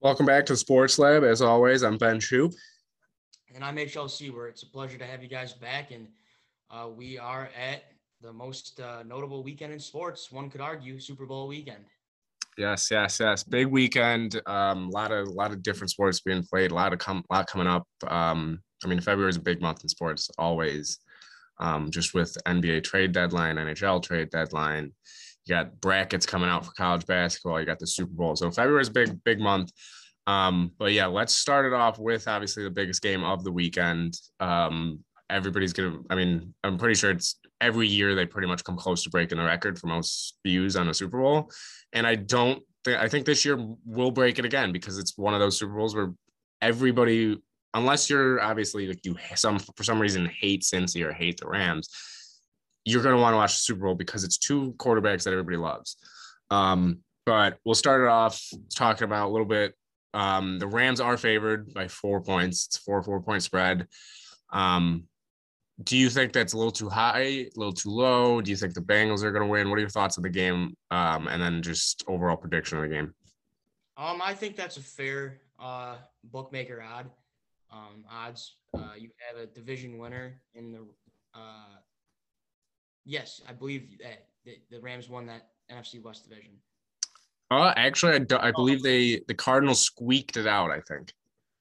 Welcome back to the Sports Lab. As always, I'm Ben Shoop. And I'm HL Seaver. It's a pleasure to have you guys back. And uh, we are at the most uh, notable weekend in sports, one could argue, Super Bowl weekend. Yes, yes, yes. Big weekend. Um, a lot of a lot of different sports being played. A lot of com- lot coming up. Um, I mean, February is a big month in sports always. Um, just with NBA trade deadline, NHL trade deadline, you got brackets coming out for college basketball. You got the Super Bowl. So February is big, big month. Um, but yeah, let's start it off with obviously the biggest game of the weekend. Um, everybody's gonna. I mean, I'm pretty sure it's every year they pretty much come close to breaking the record for most views on a Super Bowl. And I don't think I think this year will break it again because it's one of those Super Bowls where everybody, unless you're obviously like you some for some reason hate Cincy or hate the Rams you're going to want to watch the Super Bowl because it's two quarterbacks that everybody loves. Um, but we'll start it off talking about a little bit. Um, the Rams are favored by four points. It's four four point spread. Um, do you think that's a little too high, a little too low? Do you think the Bengals are going to win? What are your thoughts on the game? Um, and then just overall prediction of the game. Um, I think that's a fair uh, bookmaker odd um, odds. Uh, you have a division winner in the uh, Yes, I believe that the, Rams won that NFC West division. Uh, actually, I, do, I believe they the Cardinals squeaked it out. I think.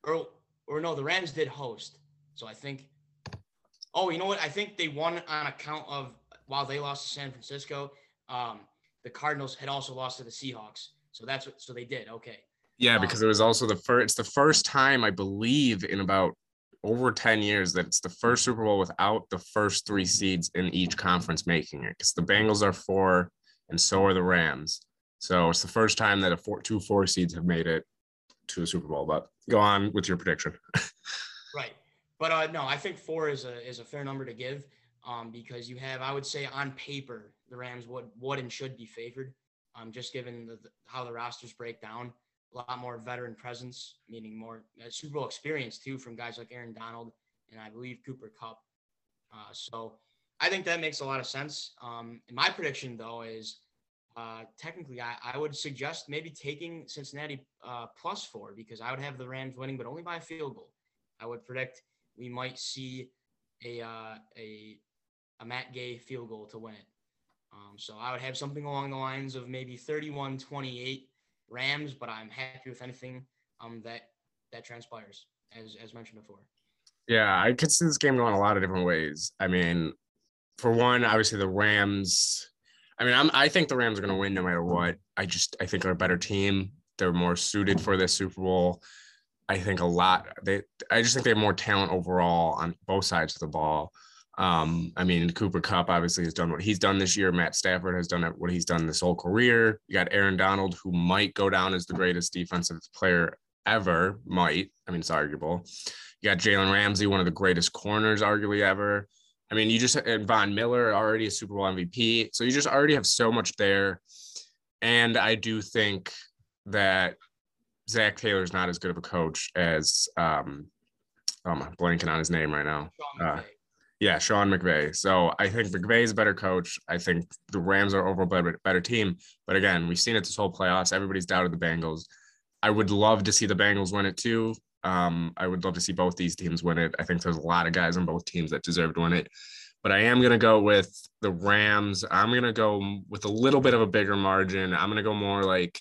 Or or no, the Rams did host. So I think. Oh, you know what? I think they won on account of while they lost to San Francisco. Um, the Cardinals had also lost to the Seahawks. So that's what. So they did. Okay. Yeah, because um, it was also the first. It's the first time I believe in about over 10 years that it's the first Super Bowl without the first three seeds in each conference making it. Because the Bengals are four, and so are the Rams. So it's the first time that a four, two four seeds have made it to a Super Bowl. But go on with your prediction. right, but uh, no, I think four is a is a fair number to give um, because you have, I would say, on paper, the Rams would would and should be favored. Um, just given the, the, how the rosters break down a lot more veteran presence, meaning more uh, Super Bowl experience too from guys like Aaron Donald and I believe Cooper Kupp. Uh, so I think that makes a lot of sense. Um, my prediction though is uh, technically I, I, would suggest maybe taking Cincinnati uh, plus four because I would have the Rams winning, but only by a field goal. I would predict we might see a uh, a a Matt Gay field goal to win it. Um, so I would have something along the lines of maybe 31 28 Rams, but I'm happy with anything um, that that transpires, as as mentioned before. Yeah, I could see this game going a lot of different ways. I mean, for one, obviously the Rams. I mean, I'm, I think the Rams are going to win no matter what. I just I think they're a better team. They're more suited for this Super Bowl. I think a lot. They I just think they have more talent overall on both sides of the ball. Um, I mean, Cooper Kupp obviously has done what he's done this year. Matt Stafford has done what he's done this whole career. You got Aaron Donald, who might go down as the greatest defensive player ever. Might. I mean, it's arguable. You got Jalen Ramsey, one of the greatest corners, arguably ever. I mean, you just and Von Miller already a Super Bowl MVP. So you just already have so much there. And I do think that Zac Taylor is not as good of a coach as um, oh, I'm blanking on his name right now. Uh, yeah, Sean McVay. So I think McVay is a better coach. I think the Rams are overall better, better team. But again, we've seen it this whole playoffs. Everybody's doubted the Bengals. I would love to see the Bengals win it too. Um, I would love to see both these teams win it. I think there's a lot of guys on both teams that deserve to win it. But I am going to go with the Rams. I'm going to go with a little bit of a bigger margin. I'm going to go more like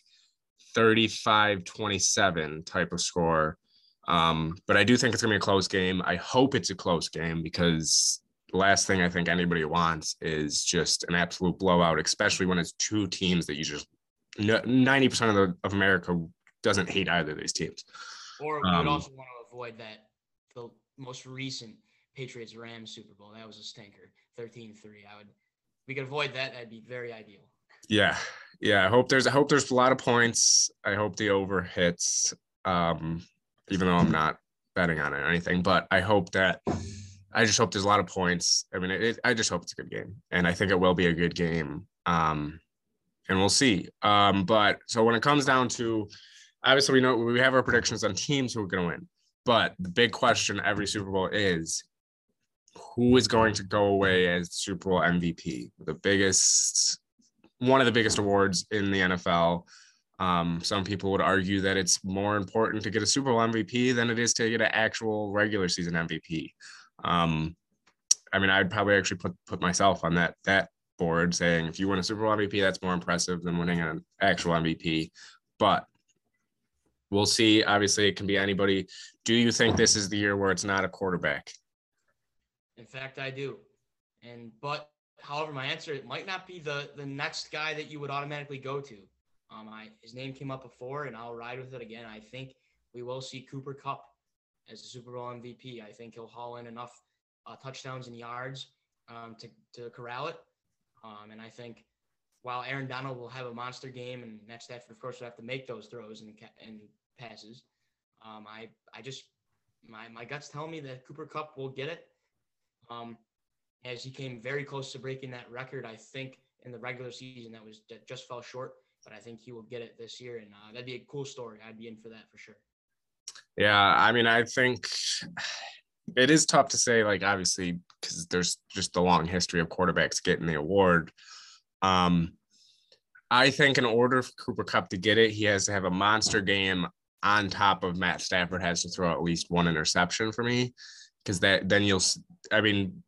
35 27 type of score. Um, but I do think it's gonna be a close game. I hope it's a close game because the last thing I think anybody wants is just an absolute blowout, especially when it's two teams that you just 90% of the of America doesn't hate either of these teams. Or we would um, also want to avoid that the most recent Patriots Rams Super Bowl. That was a stinker. 13-3. I would we could avoid that, that'd be very ideal. Yeah. Yeah. I hope there's I hope there's a lot of points. I hope the over hits. Um, even though I'm not betting on it or anything. But I hope that I just hope there's a lot of points. I mean, it, I just hope it's a good game, and I think it will be a good game. Um, and we'll see. Um, but so when it comes down to, obviously we know we have our predictions on teams who are going to win. But the big question every Super Bowl is who is going to go away as Super Bowl MVP? The biggest, one of the biggest awards in the NFL. Um, some people would argue that it's more important to get a Super Bowl MVP than it is to get an actual regular season MVP. Um, I mean, I'd probably actually put put myself on that that board, saying if you win a Super Bowl MVP, that's more impressive than winning an actual MVP. But we'll see. Obviously, it can be anybody. Do you think this is the year where it's not a quarterback? In fact, I do. And but however, my answer it might not be the the next guy that you would automatically go to. Um, I his name came up before, and I'll ride with it again. I think we will see Cooper Kupp as the Super Bowl MVP. I think he'll haul in enough uh, touchdowns and yards um, to to corral it. Um, and I think while Aaron Donald will have a monster game, and Matt Stafford, of course, will have to make those throws and and passes. Um, I I just my my guts tell me that Cooper Kupp will get it. Um, as he came very close to breaking that record, I think in the regular season that was that just fell short. But I think he will get it this year, and uh, that'd be a cool story. I'd be in for that for sure. Yeah, I mean, I think it is tough to say, like obviously, because there's just the long history of quarterbacks getting the award. Um, I think in order for Cooper Kupp to get it, he has to have a monster game on top of Matt Stafford has to throw at least one interception for me, because that then you'll, I mean,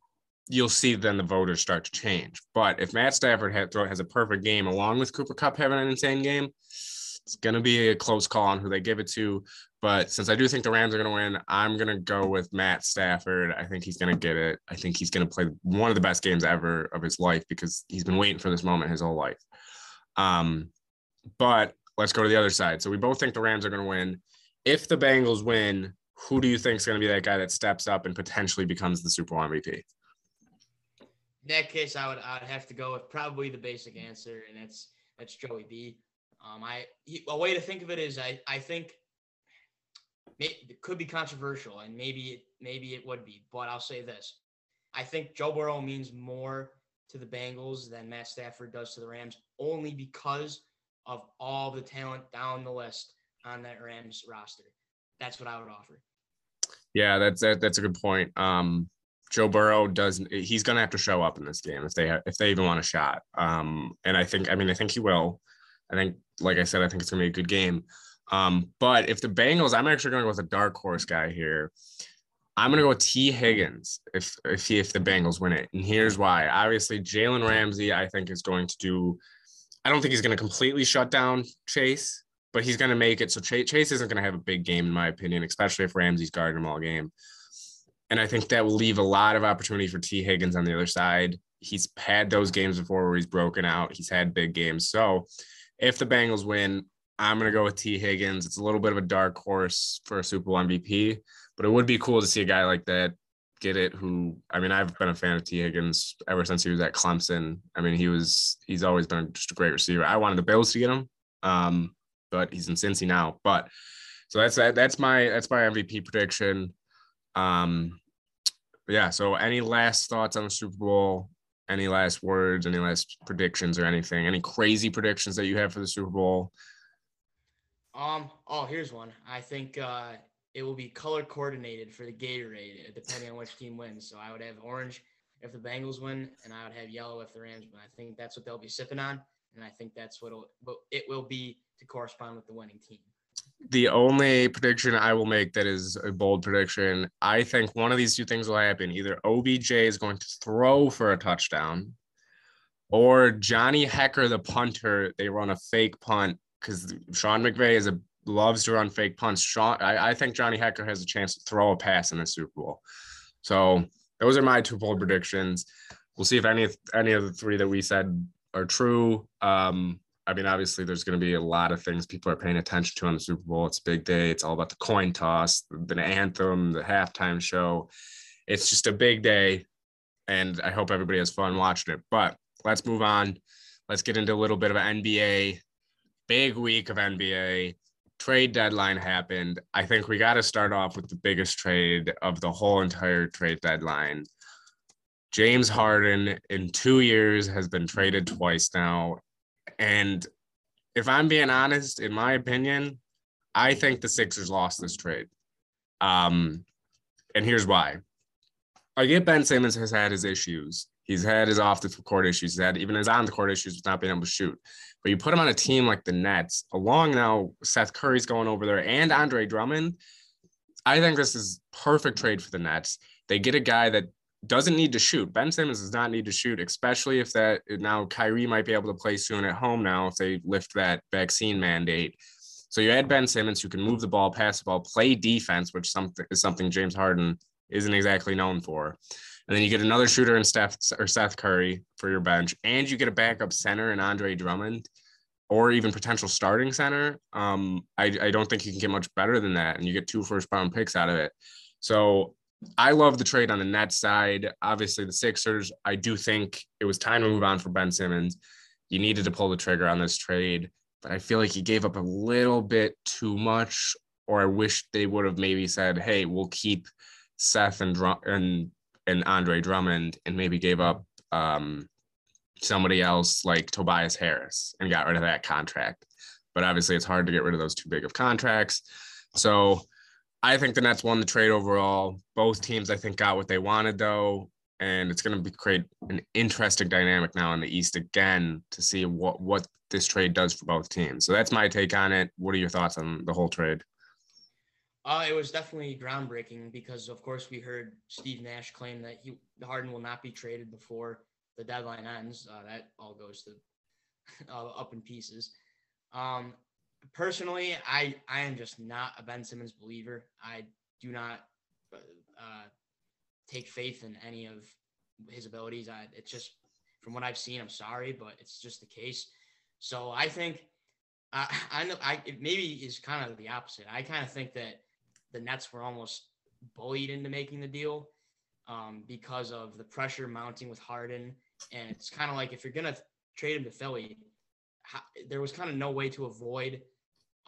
you'll see then the voters start to change. But if Matt Stafford has a perfect game along with Cooper Kupp having an insane game, it's going to be a close call on who they give it to. But since I do think the Rams are going to win, I'm going to go with Matt Stafford. I think he's going to get it. I think he's going to play one of the best games ever of his life because he's been waiting for this moment his whole life. Um, but let's go to the other side. So we both think the Rams are going to win. If the Bengals win, who do you think is going to be that guy that steps up and potentially becomes the Super Bowl MVP? In that case, I would I would have to go with probably the basic answer, and that's that's Joey B. Um, I he, a way to think of it is I I think it could be controversial, and maybe maybe it would be, but I'll say this: I think Joe Burrow means more to the Bengals than Matt Stafford does to the Rams, only because of all the talent down the list on that Rams roster. That's what I would offer. Yeah, that's that, that's a good point. Um, Joe Burrow doesn't. He's going to have to show up in this game if they if they even want a shot. Um, and I think I mean I think he will. I think, like I said, I think it's going to be a good game. Um, but if the Bengals, I'm actually going to go with a dark horse guy here. I'm going to go with Tee Higgins if if he, if the Bengals win it, and here's why. Obviously, Jalen Ramsey, I think, is going to do. I don't think he's going to completely shut down Chase, but he's going to make it. So Chase, Chase isn't going to have a big game, in my opinion, especially if Ramsey's guarding him all game. And I think that will leave a lot of opportunity for Tee Higgins on the other side. He's had those games before where he's broken out. He's had big games. So if the Bengals win, I'm going to go with Tee Higgins. It's a little bit of a dark horse for a Super Bowl MVP, but it would be cool to see a guy like that get it. Who, I mean, I've been a fan of Tee Higgins ever since he was at Clemson. I mean, he was, he's always been just a great receiver. I wanted the Bills to get him, um, but he's in Cincy now. But so that's that, that's my that's my MVP prediction. Um, yeah. So, any last thoughts on the Super Bowl? Any last words? Any last predictions or anything? Any crazy predictions that you have for the Super Bowl? Um. Oh, here's one. I think uh, it will be color coordinated for the Gatorade, uh, depending on which team wins. So I would have orange if the Bengals win, and I would have yellow if the Rams win. I think that's what they'll be sipping on, and I think that's what it will be to correspond with the winning team the only prediction I will make that is a bold prediction, I think one of these two things will happen. Either OBJ is going to throw for a touchdown, or Johnny Hekker, the punter, they run a fake punt because Sean McVay is a loves to run fake punts. Sean, I, I think Johnny Hekker has a chance to throw a pass in the Super Bowl. So those are my two bold predictions. We'll see if any any of the three that we said are true. Um, I mean, obviously, there's going to be a lot of things people are paying attention to on the Super Bowl. It's a big day. It's all about the coin toss, the anthem, the halftime show. It's just a big day, and I hope everybody has fun watching it. But let's move on. Let's get into a little bit of an NBA. Big week of NBA. Trade deadline happened. I think we got to start off with the biggest trade of the whole entire trade deadline. James Harden in two years has been traded twice now and if I'm being honest, in my opinion, I think the Sixers lost this trade. Um, and here's why. I get Ben Simmons has had his issues, He's had his off the court issues. He's had even his on the court issues with not being able to shoot. But you put him on a team like the Nets, along now Seth Curry's going over there and Andre Drummond. I think this is perfect trade for the Nets. They get a guy that doesn't need to shoot. Ben Simmons does not need to shoot, especially if that now Kyrie might be able to play soon at home now if they lift that vaccine mandate. So you add Ben Simmons who can move the ball, pass the ball, play defense, which something is something James Harden isn't exactly known for. And then you get another shooter in Steph or Seth Curry for your bench, and you get a backup center in Andre Drummond, or even potential starting center. Um, I, I don't think you can get much better than that, and you get two first round picks out of it. So I love the trade on the net side. Obviously, the Sixers, I do think it was time to move on for Ben Simmons. You needed to pull the trigger on this trade, but I feel like he gave up a little bit too much, or I wish they would have maybe said, "Hey, we'll keep Seth and Drum- and and Andre Drummond, and maybe gave up um, somebody else like Tobias Harris and got rid of that contract." But obviously, it's hard to get rid of those too big of contracts. So I think the Nets won the trade overall. Both teams, I think, got what they wanted though, and it's going to be create an interesting dynamic now in the East again to see what what this trade does for both teams. So that's my take on it. What are your thoughts on the whole trade? Uh, it was definitely groundbreaking because, of course, we heard Steve Nash claim that he Harden will not be traded before the deadline ends. Uh, that all goes to uh, up in pieces. Um, personally, I I am just not a Ben Simmons believer. I do not uh, take faith in any of his abilities. I it's just from what I've seen. I'm sorry, but it's just the case. So I think I I know I it maybe is kind of the opposite. I kind of think that the Nets were almost bullied into making the deal um, because of the pressure mounting with Harden, and it's kind of like if you're gonna trade him to Philly, how, there was kind of no way to avoid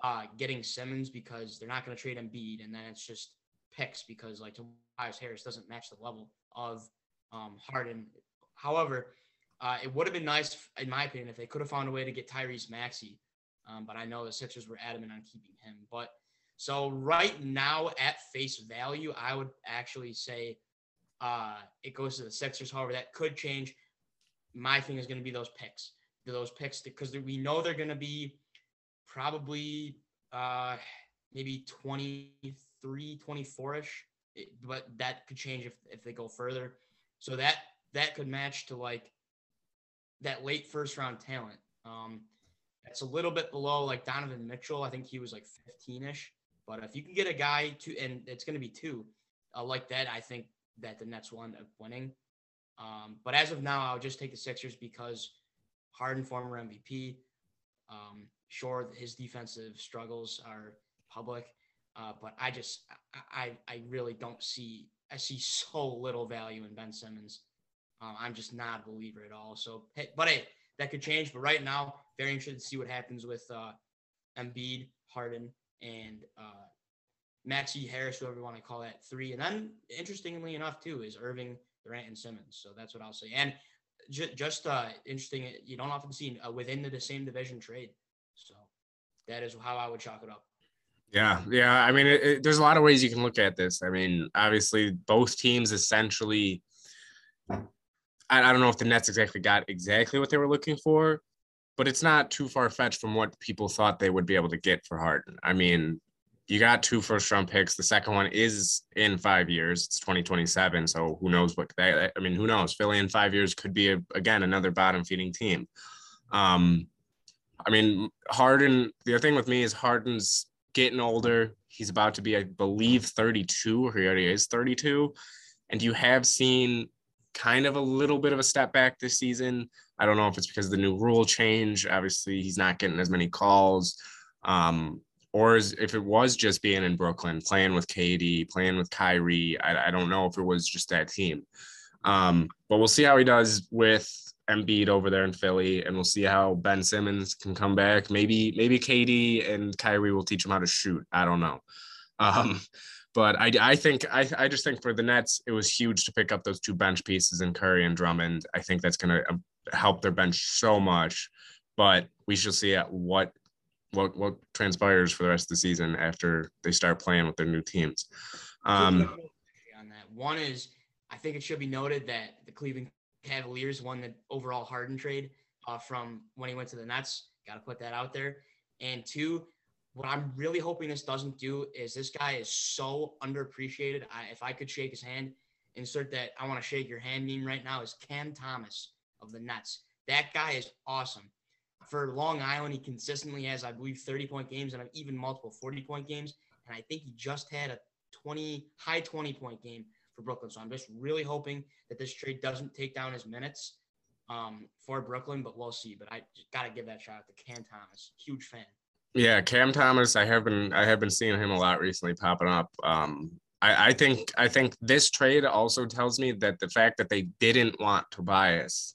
uh, getting Simmons because they're not going to trade Embiid, and then it's just picks because like Tobias Harris doesn't match the level of um, Harden. However, uh, it would have been nice, in my opinion, if they could have found a way to get Tyrese Maxey. Um, but I know the Sixers were adamant on keeping him. But so right now, at face value, I would actually say uh, it goes to the Sixers. However, that could change. My thing is going to be those picks. Those picks because we know they're going to be probably uh, maybe 23, 24-ish. but that could change if, if they go further. So that that could match to like that late first round talent. Um, it's a little bit below like Donovan Mitchell. I think he was like 15-ish. But if you can get a guy to, and it's going to be two uh, like that, I think that the Nets will end up winning. Um, but as of now, I'll just take the Sixers because Harden, former MVP, um, Sure, his defensive struggles are public, uh, but I just I I really don't see I see so little value in Ben Simmons. Uh, I'm just not a believer at all. So, hey, but hey, that could change. But right now, very interested to see what happens with uh, Embiid, Harden, and uh, Maxey Harris, whoever you want to call that three. And then, interestingly enough, too, is Irving, Durant, and Simmons. So that's what I'll say. And j- just uh, interesting, you don't often see uh, within the, the same division trade. So that is how I would chalk it up. Yeah, yeah. I mean, it, it, there's a lot of ways you can look at this. I mean, obviously, both teams essentially. I, I don't know if the Nets exactly got exactly what they were looking for, but it's not too far fetched from what people thought they would be able to get for Harden. I mean, you got two first round picks. The second one is in five years. It's 2027. So who knows what they, I mean, who knows? Philly in five years could be, a, again, another bottom feeding team. Um, I mean, Harden, the other thing with me is Harden's getting older. He's about to be, I believe, 32, or he already is 32. And you have seen kind of a little bit of a step back this season. I don't know if it's because of the new rule change. Obviously, he's not getting as many calls. Um, or if it was just being in Brooklyn, playing with KD, playing with Kyrie. I, I don't know if it was just that team. Um, but we'll see how he does with Embiid over there in Philly, and we'll see how Ben Simmons can come back. Maybe maybe KD and Kyrie will teach him how to shoot. I don't know. Um, but I, I think I, I just think for the Nets it was huge to pick up those two bench pieces in Curry and Drummond. I think that's going to um, help their bench so much. But we shall see at what what what transpires for the rest of the season after they start playing with their new teams. Um, on that one is I think it should be noted that the Cleveland Cavaliers won the overall Harden trade uh, from when he went to the Nets. Got to put that out there. And two, what I'm really hoping this doesn't do is this guy is so underappreciated. I, if I could shake his hand, insert that I want to shake your hand meme right now is Cam Thomas of the Nets. That guy is awesome. For Long Island, he consistently has, I believe, 30 point games and even multiple 40 point games. And I think he just had a 20, high 20 point game for Brooklyn. So I'm just really hoping that this trade doesn't take down his minutes um, for Brooklyn, but we'll see. But I got to give that shout out to Cam Thomas. Huge fan. Yeah, Cam Thomas. I have been I have been seeing him a lot recently popping up. Um, I, I think I think this trade also tells me that the fact that they didn't want Tobias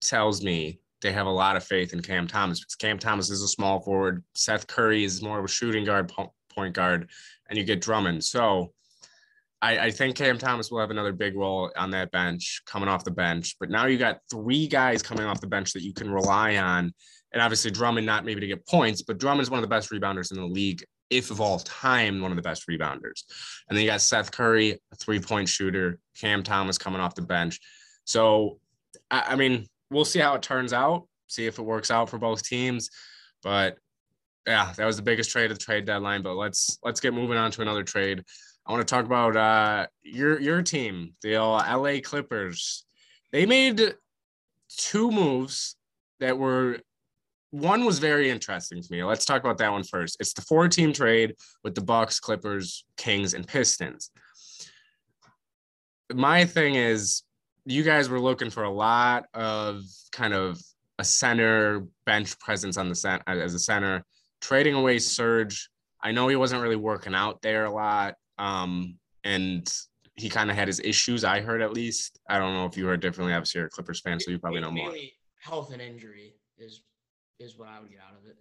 tells me they have a lot of faith in Cam Thomas because Cam Thomas is a small forward. Seth Curry is more of a shooting guard, point guard, and you get Drummond. So I, I, think Cam Thomas will have another big role on that bench coming off the bench. But now you got three guys coming off the bench that you can rely on. And obviously Drummond not maybe to get points, but Drummond is one of the best rebounders in the league, if of all time, one of the best rebounders. And then you got Seth Curry, a three-point shooter, Cam Thomas coming off the bench. So I, I mean, we'll see how it turns out, see if it works out for both teams. But yeah, that was the biggest trade of the trade deadline. But let's let's get moving on to another trade. I want to talk about uh, your your team, the uh, LA Clippers. They made two moves that were one was very interesting to me. Let's talk about that one first. It's the four team trade with the Bucks, Clippers, Kings, and Pistons. My thing is, you guys were looking for a lot of kind of a center bench presence on the center as a center, trading away Serge. I know he wasn't really working out there a lot. Um, and he kind of had his issues. I heard at least. I don't know if you heard differently. Obviously, you're a Clippers fan, so you probably know more. Health and injury is is what I would get out of it.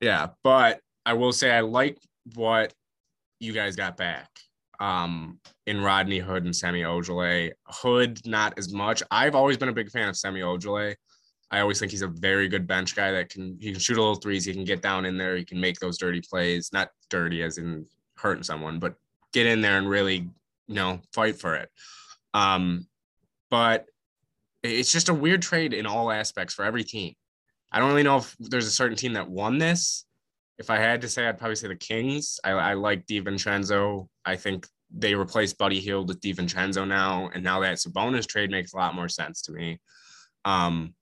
Yeah, but I will say I like what you guys got back um, in Rodney Hood and Semi Ojeleye. Hood, not as much. I've always been a big fan of Semi Ojeleye. I always think he's a very good bench guy that can he can shoot a little threes. He can get down in there. He can make those dirty plays. Not dirty as in hurting someone, but get in there and really, you know, fight for it. Um, but it's just a weird trade in all aspects for every team. I don't really know if there's a certain team that won this. If I had to say, I'd probably say the Kings. I, I like DiVincenzo. I think they replaced Buddy Hield with DiVincenzo now, and now that Sabonis trade makes a lot more sense to me. Um,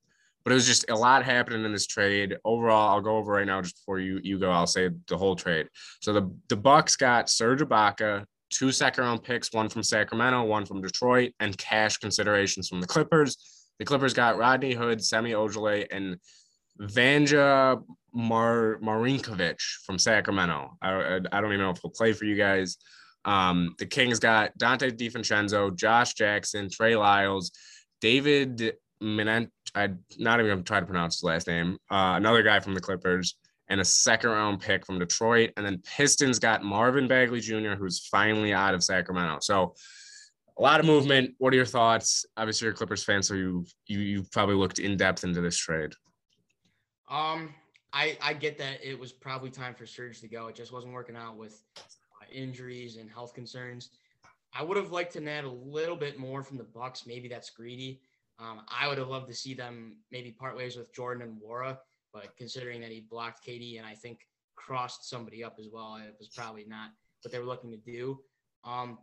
but it was just a lot happening in this trade. Overall, I'll go over right now just before you you go. I'll say the whole trade. So the the Bucks got Serge Ibaka, two second round picks, one from Sacramento, one from Detroit, and cash considerations from the Clippers. The Clippers got Rodney Hood, Semi Ojeleye, and Vanja Mar Marinkovic from Sacramento. I, I don't even know if he'll play for you guys. Um, the Kings got Donte DiVincenzo, Josh Jackson, Trey Lyles, David Minent, I'm not even gonna try to pronounce his last name. Uh, another guy from the Clippers and a second round pick from Detroit. And then Pistons got Marvin Bagley Jr., who's finally out of Sacramento. So a lot of movement. What are your thoughts? Obviously, you're a Clippers fan, so you you you probably looked in depth into this trade. Um, I I get that it was probably time for Serge to go. It just wasn't working out with injuries and health concerns. I would have liked to add a little bit more from the Bucks. Maybe that's greedy. Um, I would have loved to see them maybe part ways with Jordan and Nwora, but considering that he blocked KD and I think crossed somebody up as well, it was probably not what they were looking to do. Um,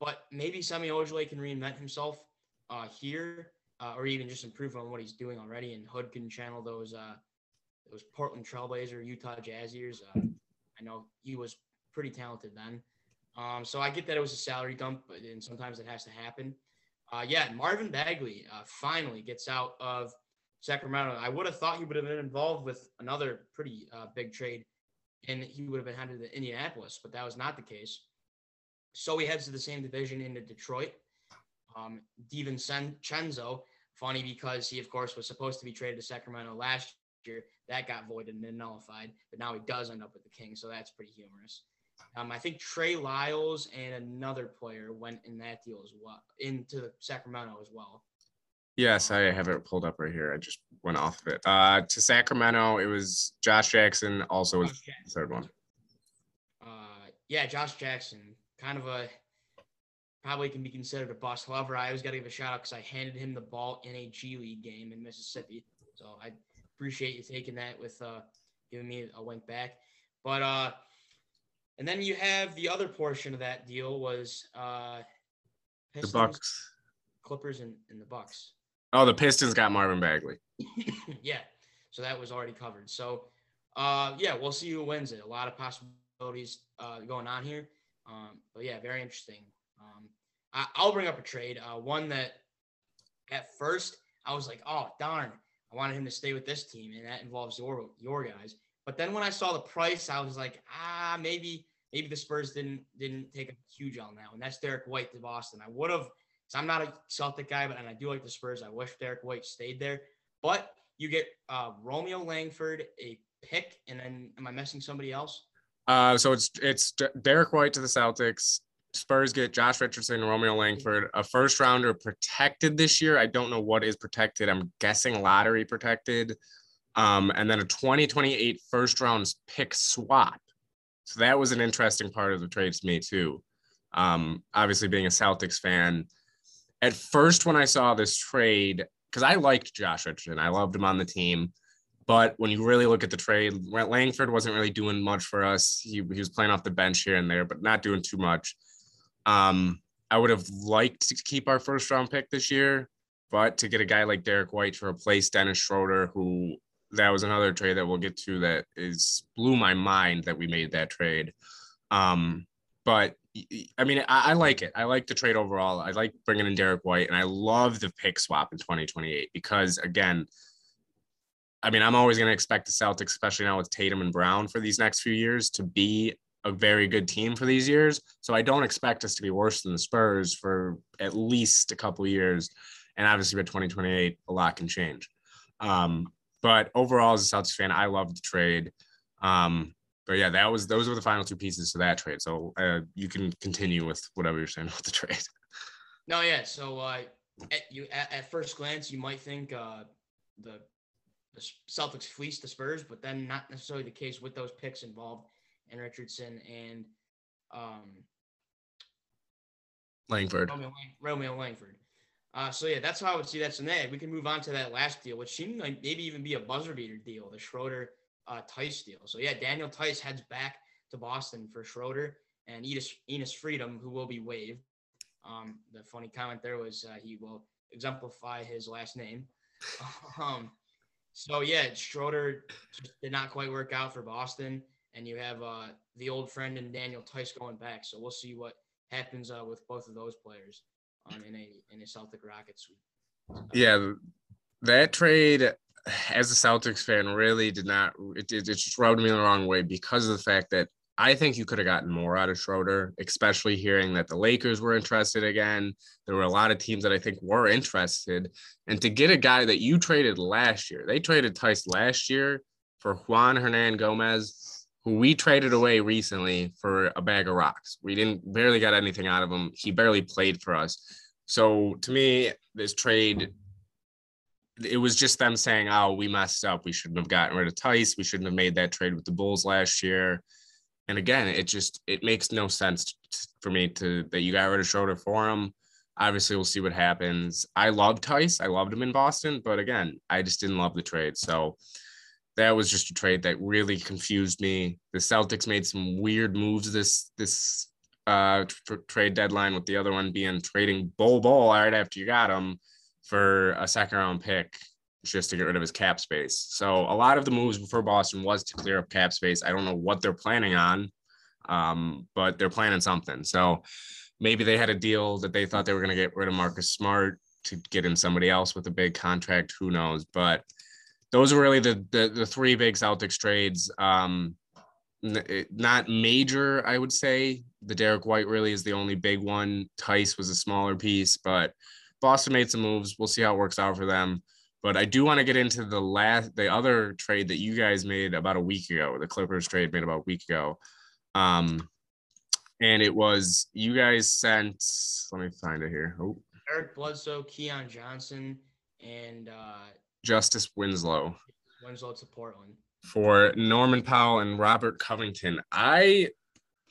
but maybe Semi Ojeleye can reinvent himself uh, here, uh, or even just improve on what he's doing already. And Hood can channel those uh, those Portland Trailblazer, Utah Jazz years. Uh, I know he was pretty talented then. Um, so I get that it was a salary dump, and sometimes it has to happen. Uh, yeah, Marvin Bagley uh, finally gets out of Sacramento. I would have thought he would have been involved with another pretty uh, big trade, and he would have been headed to Indianapolis, but that was not the case. So he heads to the same division into Detroit. Um, DiVincenzo, funny because he, of course, was supposed to be traded to Sacramento last year. That got voided and then nullified, but now he does end up with the Kings, so that's pretty humorous. Um, I think Trey Lyles and another player went in that deal as well, into Sacramento as well. Yes, I have it pulled up right here. I just went off of it. Uh, to Sacramento, it was Josh Jackson. Also, was the third one. Uh, yeah, Josh Jackson, kind of a probably can be considered a bust. However, I always got to give a shout out because I handed him the ball in a G League game in Mississippi. So I appreciate you taking that with uh, giving me a wink back. But uh, and then you have the other portion of that deal was uh, Pistons, the Bucks, Clippers, and, and the Bucks. Oh, the Pistons got Marvin Bagley. yeah, so that was already covered. So uh, yeah, we'll see who wins it. A lot of possibilities uh, going on here. Um, but yeah, very interesting. Um, I, will bring up a trade. Uh, one that at first I was like, oh darn, I wanted him to stay with this team, and that involves your your guys. But then when I saw the price, I was like, ah, maybe maybe the Spurs didn't didn't take a huge on that one. That's Derrick White to Boston. I would have. So I'm not a Celtic guy, but and I do like the Spurs. I wish Derrick White stayed there. But you get uh, Romeo Langford, a pick, and then am I missing somebody else? Uh, so it's it's Derrick White to the Celtics, Spurs get Josh Richardson, Romeo Langford, a first rounder protected this year. I don't know what is protected. I'm guessing lottery protected. Um, and then a 2028 first round pick swap. So that was an interesting part of the trade to me, too. Um, obviously, being a Celtics fan, at first, when I saw this trade, because I liked Josh Richardson, I loved him on the team. But when you really look at the trade, Langford wasn't really doing much for us. He, he was playing off the bench here and there, but not doing too much. Um, I would have liked to keep our first round pick this year, but to get a guy like Derrick White to replace Dennis Schroeder, who that was another trade that we'll get to that is blew my mind that we made that trade. Um, but I mean, I, I, like it. I like the trade overall. I like bringing in Derrick White, and I love the pick swap in 2028 because, again, I mean, I'm always going to expect the Celtics, especially now with Tatum and Brown for these next few years, to be a very good team for these years. So I don't expect us to be worse than the Spurs for at least a couple years. And obviously, by 2028, a lot can change. Um, but overall, as a Celtics fan, I love the trade. Um, but yeah, that was those were the final two pieces to that trade. So uh, you can continue with whatever you're saying about the trade. No, yeah. So uh, at you at, at first glance, you might think uh, the the Celtics fleeced the Spurs, but then not necessarily the case with those picks involved and Richardson and um, Langford. Romeo, Romeo Langford. Uh, so yeah, that's how I would see that. Then we can move on to that last deal, which seemed like maybe even be a buzzer beater deal, the Schroeder uh, Theis deal. So yeah, Daniel Theis heads back to Boston for Schroeder and Enes, Enes Freedom, who will be waived. Um, the funny comment there was uh, he will exemplify his last name. um, so yeah, Schroeder did not quite work out for Boston and you have uh, the old friend and Daniel Theis going back. So we'll see what happens uh, with both of those players in a in a Celtic Rocket sweep. Yeah, that trade as a Celtics fan really did not it, it, it just rubbed me the wrong way because of the fact that I think you could have gotten more out of Schroeder, especially hearing that the Lakers were interested again. There were a lot of teams that I think were interested. And to get a guy that you traded last year, they traded Theis last year for Juan Hernangomez who we traded away recently for a bag of rocks. We didn't barely got anything out of him. He barely played for us. So to me, this trade, it was just them saying, "Oh, we messed up. We shouldn't have gotten rid of Theis. We shouldn't have made that trade with the Bulls last year." And again, it just it makes no sense for me to that you got rid of Schroeder for him. Obviously, we'll see what happens. I love Theis. I loved him in Boston, but again, I just didn't love the trade. So that was just a trade that really confused me. The Celtics made some weird moves this this uh, tr- trade deadline, with the other one being trading Bol Bol right after you got him for a second round pick just to get rid of his cap space. So a lot of the moves for Boston was to clear up cap space. I don't know what they're planning on, um, but they're planning something. So maybe they had a deal that they thought they were going to get rid of Marcus Smart to get in somebody else with a big contract. Who knows? But those are really the, the, the three big Celtics trades. Um, not major, I would say. The Derrick White really is the only big one. Theis was a smaller piece, but Boston made some moves. We'll see how it works out for them. But I do want to get into the last, the other trade that you guys made about a week ago. The Clippers trade made about a week ago. Um, and it was you guys sent. Let me find it here. Oh, Eric Bledsoe, Keon Johnson, and uh, Justice Winslow. Winslow to Portland. For Norman Powell and Robert Covington. I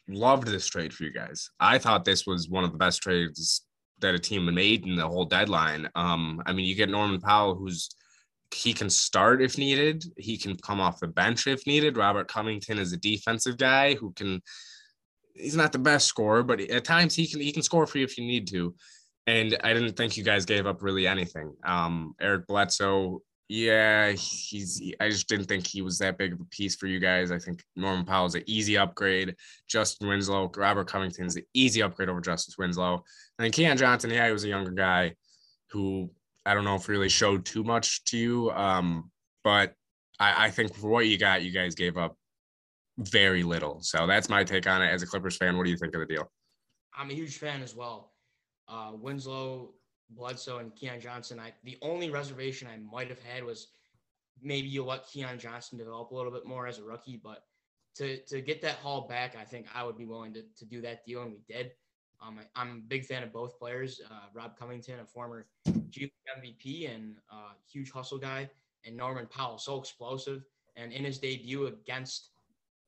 loved this trade for you guys. I thought this was one of the best trades that a team made in the whole deadline. Um, I mean, you get Norman Powell, who's he can start if needed. He can come off the bench if needed. Robert Covington is a defensive guy who can. He's not the best scorer, but at times he can he can score for you if you need to. And I didn't think you guys gave up really anything. Um, Eric Bledsoe yeah, he's. I just didn't think he was that big of a piece for you guys. I think Norman Powell's an easy upgrade. Justin Winslow, Robert Covington's an easy upgrade over Justice Winslow. And then Keon Johnson, yeah, he was a younger guy who I don't know if really showed too much to you. Um, but I, I think for what you got, you guys gave up very little. So that's my take on it. As a Clippers fan, what do you think of the deal? I'm a huge fan as well. Uh, Winslow Bledsoe and Keon Johnson. I the only reservation I might have had was maybe you let Keon Johnson develop a little bit more as a rookie, but to to get that haul back, I think I would be willing to, to do that deal, and we did. Um, I, am a big fan of both players. Uh, Rob Covington, a former G MVP and uh, huge hustle guy, and Norman Powell, so explosive. And in his debut against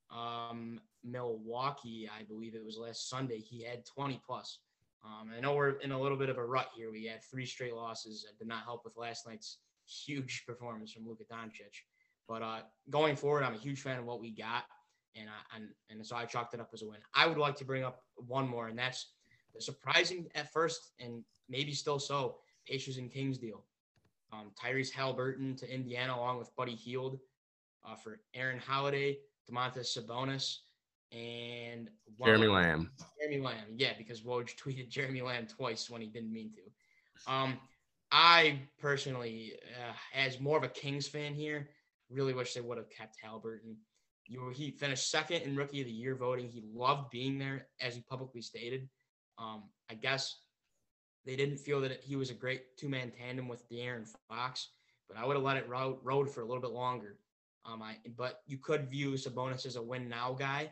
um, Milwaukee, I believe it was last Sunday, he had 20 plus. Um, I know we're in a little bit of a rut here. We had three straight losses. It did not help with last night's huge performance from Luka Doncic. But uh, going forward, I'm a huge fan of what we got, and I, and and so I chalked it up as a win. I would like to bring up one more, and that's the surprising at first, and maybe still so, Pacers and Kings deal. Um, Tyrese Haliburton to Indiana along with Buddy Hield uh, for Aaron Holiday, Domantas Sabonis, and Jeremy Lamb. Jeremy Lamb, yeah, because Woj tweeted Jeremy Lamb twice when he didn't mean to. Um, I personally, uh, as more of a Kings fan here, really wish they would have kept Haliburton. You were, he finished second in Rookie of the Year voting. He loved being there, as he publicly stated. Um, I guess they didn't feel that he was a great two man tandem with De'Aaron Fox, but I would have let it road, road for a little bit longer. Um, I, but you could view Sabonis as a win now guy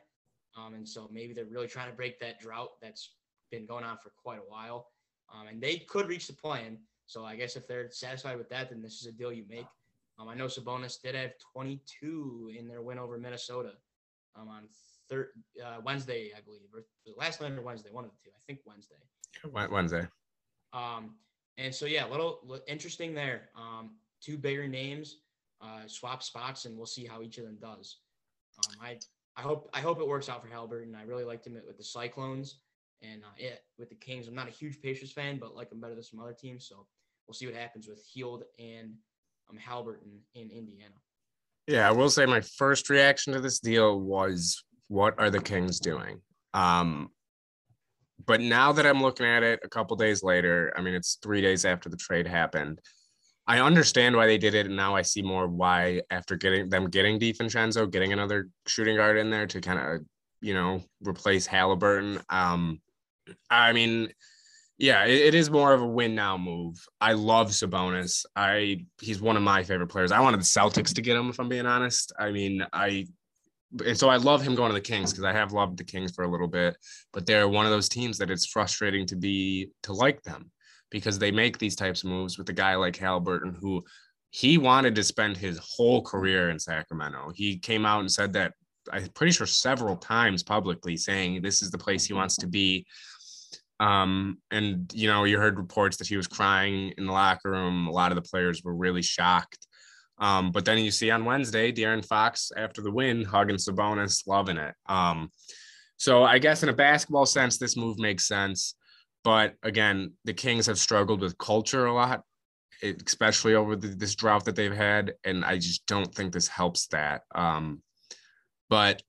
um, and so maybe they're really trying to break that drought that's been going on for quite a while. Um, and they could reach the plan. So I guess if they're satisfied with that, then this is a deal you make. Um, I know Sabonis did have 22 in their win over Minnesota um, on third uh, Wednesday, I believe, or last night or Wednesday, one of the two. I think Wednesday. Wednesday. Um, and so yeah, a little, little interesting there. Um, two bigger names, uh, swap spots, and we'll see how each of them does. Um, I I hope I hope it works out for Haliburton. I really liked him with the Cyclones and uh, it with the Kings. I'm not a huge Pacers fan, but like him better than some other teams. So we'll see what happens with Hield and um, Haliburton in Indiana. Yeah, I will say my first reaction to this deal was, "What are the Kings doing?" Um, but now that I'm looking at it, a couple days later, I mean, it's three days after the trade happened. I understand why they did it, and now I see more why after getting them getting DiVincenzo, getting another shooting guard in there to kind of you know replace Haliburton. Um, I mean, yeah, it, it is more of a win now move. I love Sabonis. I he's one of my favorite players. I wanted the Celtics to get him, if I'm being honest. I mean, I and so I love him going to the Kings because I have loved the Kings for a little bit, but they're one of those teams that it's frustrating to be to like them because they make these types of moves with a guy like Haliburton who he wanted to spend his whole career in Sacramento. He came out and said that I'm pretty sure several times publicly saying this is the place he wants to be. Um, and you know, you heard reports that he was crying in the locker room. A lot of the players were really shocked. Um, but then you see on Wednesday, De'Aaron Fox after the win, hugging Sabonis, loving it. Um, so I guess in a basketball sense, this move makes sense. But again, the Kings have struggled with culture a lot, especially over the, this drought that they've had, and I just don't think this helps that. Um, but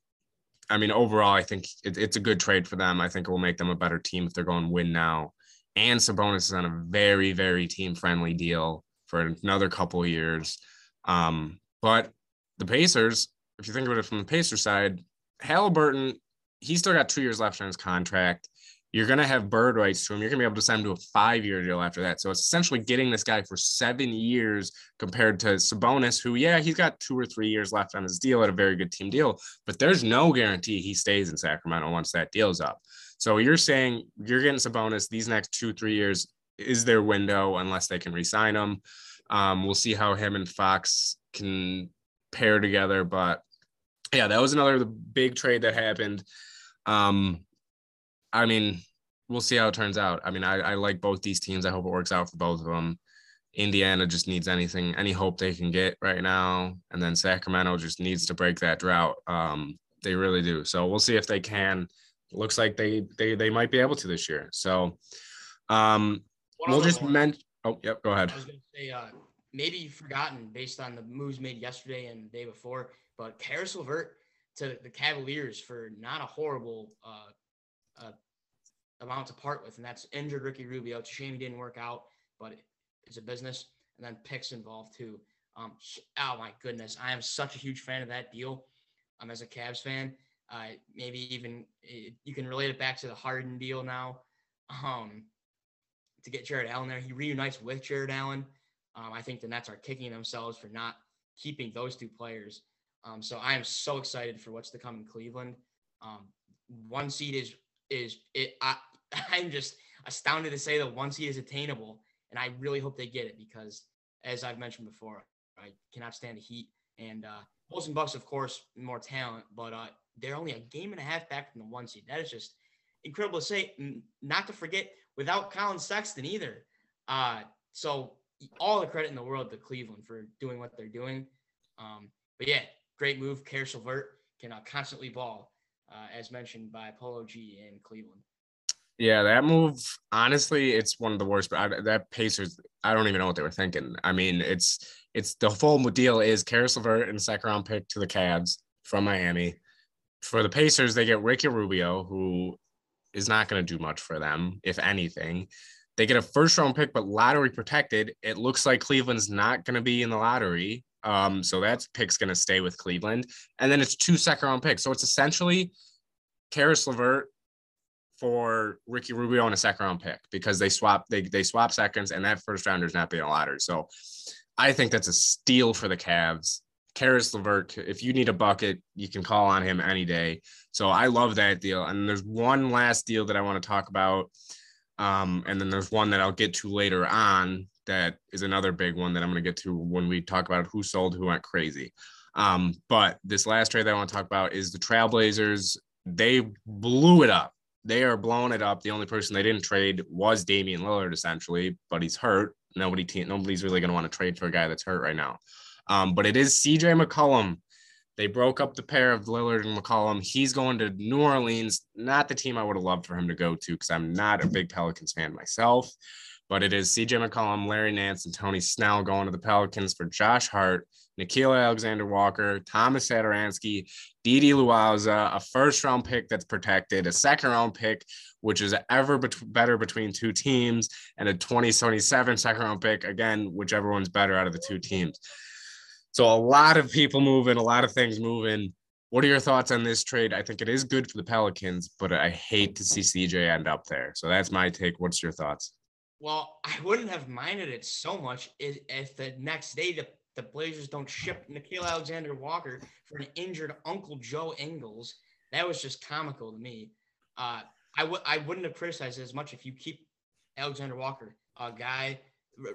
I mean, overall, I think it, it's a good trade for them. I think it will make them a better team if they're going to win now. And Sabonis is on a very, very team friendly deal for another couple years. Um, but the Pacers, if you think about it from the Pacers side, Haliburton, he's still got two years left on his contract you're going to have bird rights to him. You're going to be able to sign him to a five year deal after that. So it's essentially getting this guy for seven years compared to Sabonis, who, yeah, he's got two or three years left on his deal at a very good team deal, but there's no guarantee he stays in Sacramento once that deal's up. So you're saying you're getting Sabonis these next two, three years is their window unless they can resign him. Um, we'll see how him and Fox can pair together. But yeah, that was another big trade that happened. Um, I mean, we'll see how it turns out. I mean, I, I like both these teams. I hope it works out for both of them. Indiana just needs anything, any hope they can get right now, and then Sacramento just needs to break that drought. Um, they really do. So we'll see if they can. Looks like they they they might be able to this year. So um, we'll just mention. Oh, yep. Go ahead. I was going to say, uh, maybe forgotten based on the moves made yesterday and the day before, but Caris LeVert to the Cavaliers for not a horrible uh, uh, amount to part with, and that's injured Ricky Rubio. It's a shame he didn't work out, but it's a business. And then picks involved too. Um, oh my goodness, I am such a huge fan of that deal. Um, as a Cavs fan, uh, maybe even it, you can relate it back to the Harden deal now. Um, to get Jarrett Allen there, he reunites with Jarrett Allen. Um, I think the Nets are kicking themselves for not keeping those two players. Um, so I am so excited for what's to come in Cleveland. Um, one seed is is it. I, I'm just astounded to say that one seed is attainable, and I really hope they get it because, as I've mentioned before, I cannot stand the Heat and uh, Bulls and Bucks, of course, more talent, but uh, they're only a game and a half back from the one seed. That is just incredible to say. Not to forget, without Collin Sexton either. Uh, so all the credit in the world to Cleveland for doing what they're doing. Um, but yeah, great move. Caris LeVert can uh, constantly ball, uh, as mentioned by Polo G in Cleveland. Yeah, that move, honestly, it's one of the worst. But I, that Pacers, I don't even know what they were thinking. I mean, it's it's the full deal is Caris LeVert and second round pick to the Cavs from Miami. For the Pacers, they get Ricky Rubio, who is not going to do much for them, if anything. They get a first round pick, but lottery protected. It looks like Cleveland's not going to be in the lottery. Um, so that pick's going to stay with Cleveland. And then it's two second round picks. So it's essentially Caris LeVert for Ricky Rubio and a second round pick because they swap they they swap seconds and that first rounder is not being a lottery. So I think that's a steal for the Cavs. Caris LeVert, if you need a bucket, you can call on him any day. So I love that deal. And there's one last deal that I want to talk about. Um, and then there's one that I'll get to later on that is another big one that I'm going to get to when we talk about who sold, who went crazy. Um, but this last trade that I want to talk about is the Trailblazers. They blew it up. They are blowing it up. The only person they didn't trade was Damian Lillard, essentially, but he's hurt. Nobody, nobody's really going to want to trade for a guy that's hurt right now. Um, but it is CJ McCollum. They broke up the pair of Lillard and McCollum. He's going to New Orleans, not the team I would have loved for him to go to because I'm not a big Pelicans fan myself. But it is CJ McCollum, Larry Nance, and Tony Snell going to the Pelicans for Josh Hart, Nickeil Alexander Walker, Thomas Satoransky, Didi Louzada, a first round pick that's protected, a second round pick, which is ever bet- better between two teams, and a 2027 second round pick, again, whichever one's better out of the two teams. So a lot of people moving, a lot of things moving. What are your thoughts on this trade? I think it is good for the Pelicans, but I hate to see CJ end up there. So that's my take. What's your thoughts? Well, I wouldn't have minded it so much if, if the next day the, the Blazers don't ship Nickeil Alexander Walker for an injured Uncle Joe Ingles. That was just comical to me. Uh, I wouldn't have criticized it as much if you keep Alexander Walker, a guy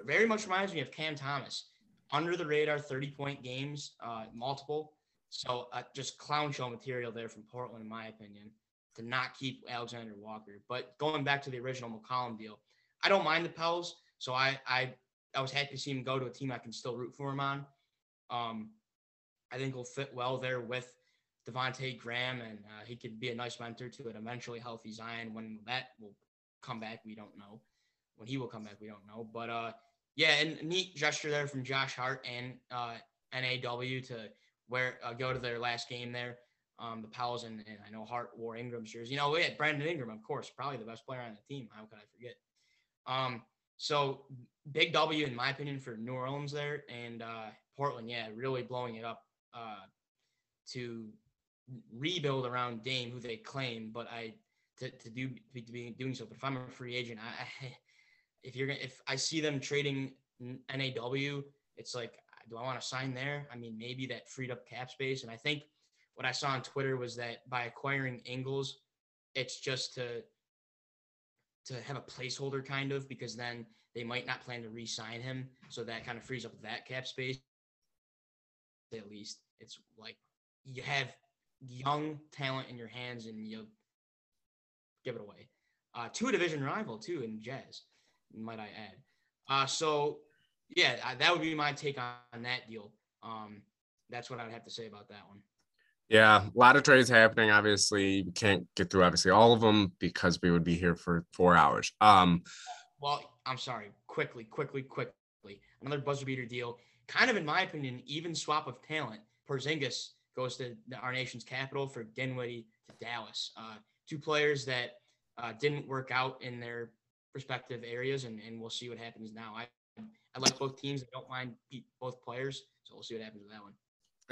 very much reminds me of Cam Thomas under the radar 30 point games, uh, multiple. So uh, just clown show material there from Portland, in my opinion, to not keep Alexander Walker. But going back to the original McCollum deal, I don't mind the Pels. So I I I was happy to see him go to a team I can still root for him on. Um, I think he'll fit well there with Devonte Graham, and uh, he could be a nice mentor to an eventually healthy Zion. When that will come back, we don't know. When he will come back, we don't know. But uh, yeah, and neat gesture there from Josh Hart and uh, NAW to where uh, go to their last game there. Um, the Pels and, and I know Hart wore Ingram's jersey. You know, we had Brandon Ingram, of course, probably the best player on the team. How could I forget? Um, so big W in my opinion for New Orleans there and uh, Portland. Yeah, really blowing it up uh, to rebuild around Dame, who they claim, but I to, to do to be doing so. But if I'm a free agent, I, I if you're gonna if I see them trading NAW, it's like, do I want to sign there? I mean, maybe that freed up cap space. And I think what I saw on Twitter was that by acquiring Ingles, it's just to to have a placeholder kind of because then they might not plan to re-sign him. So that kind of frees up that cap space. At least it's like you have young talent in your hands and you give it away. Uh, to a division rival too in Jazz, might I add. Uh, so yeah, that would be my take on, on that deal. Um, that's what I would have to say about that one. Yeah, a lot of trades happening. Obviously, we can't get through obviously all of them because we would be here for four hours. Um, well, I'm sorry. Quickly, quickly, quickly. Another buzzer beater deal. Kind of, in my opinion, even swap of talent. Porzingis goes to our nation's capital for Dinwiddie to Dallas. Uh, two players that uh, didn't work out in their respective areas, and, and we'll see what happens now. I I like both teams. I don't mind both players, so we'll see what happens with that one.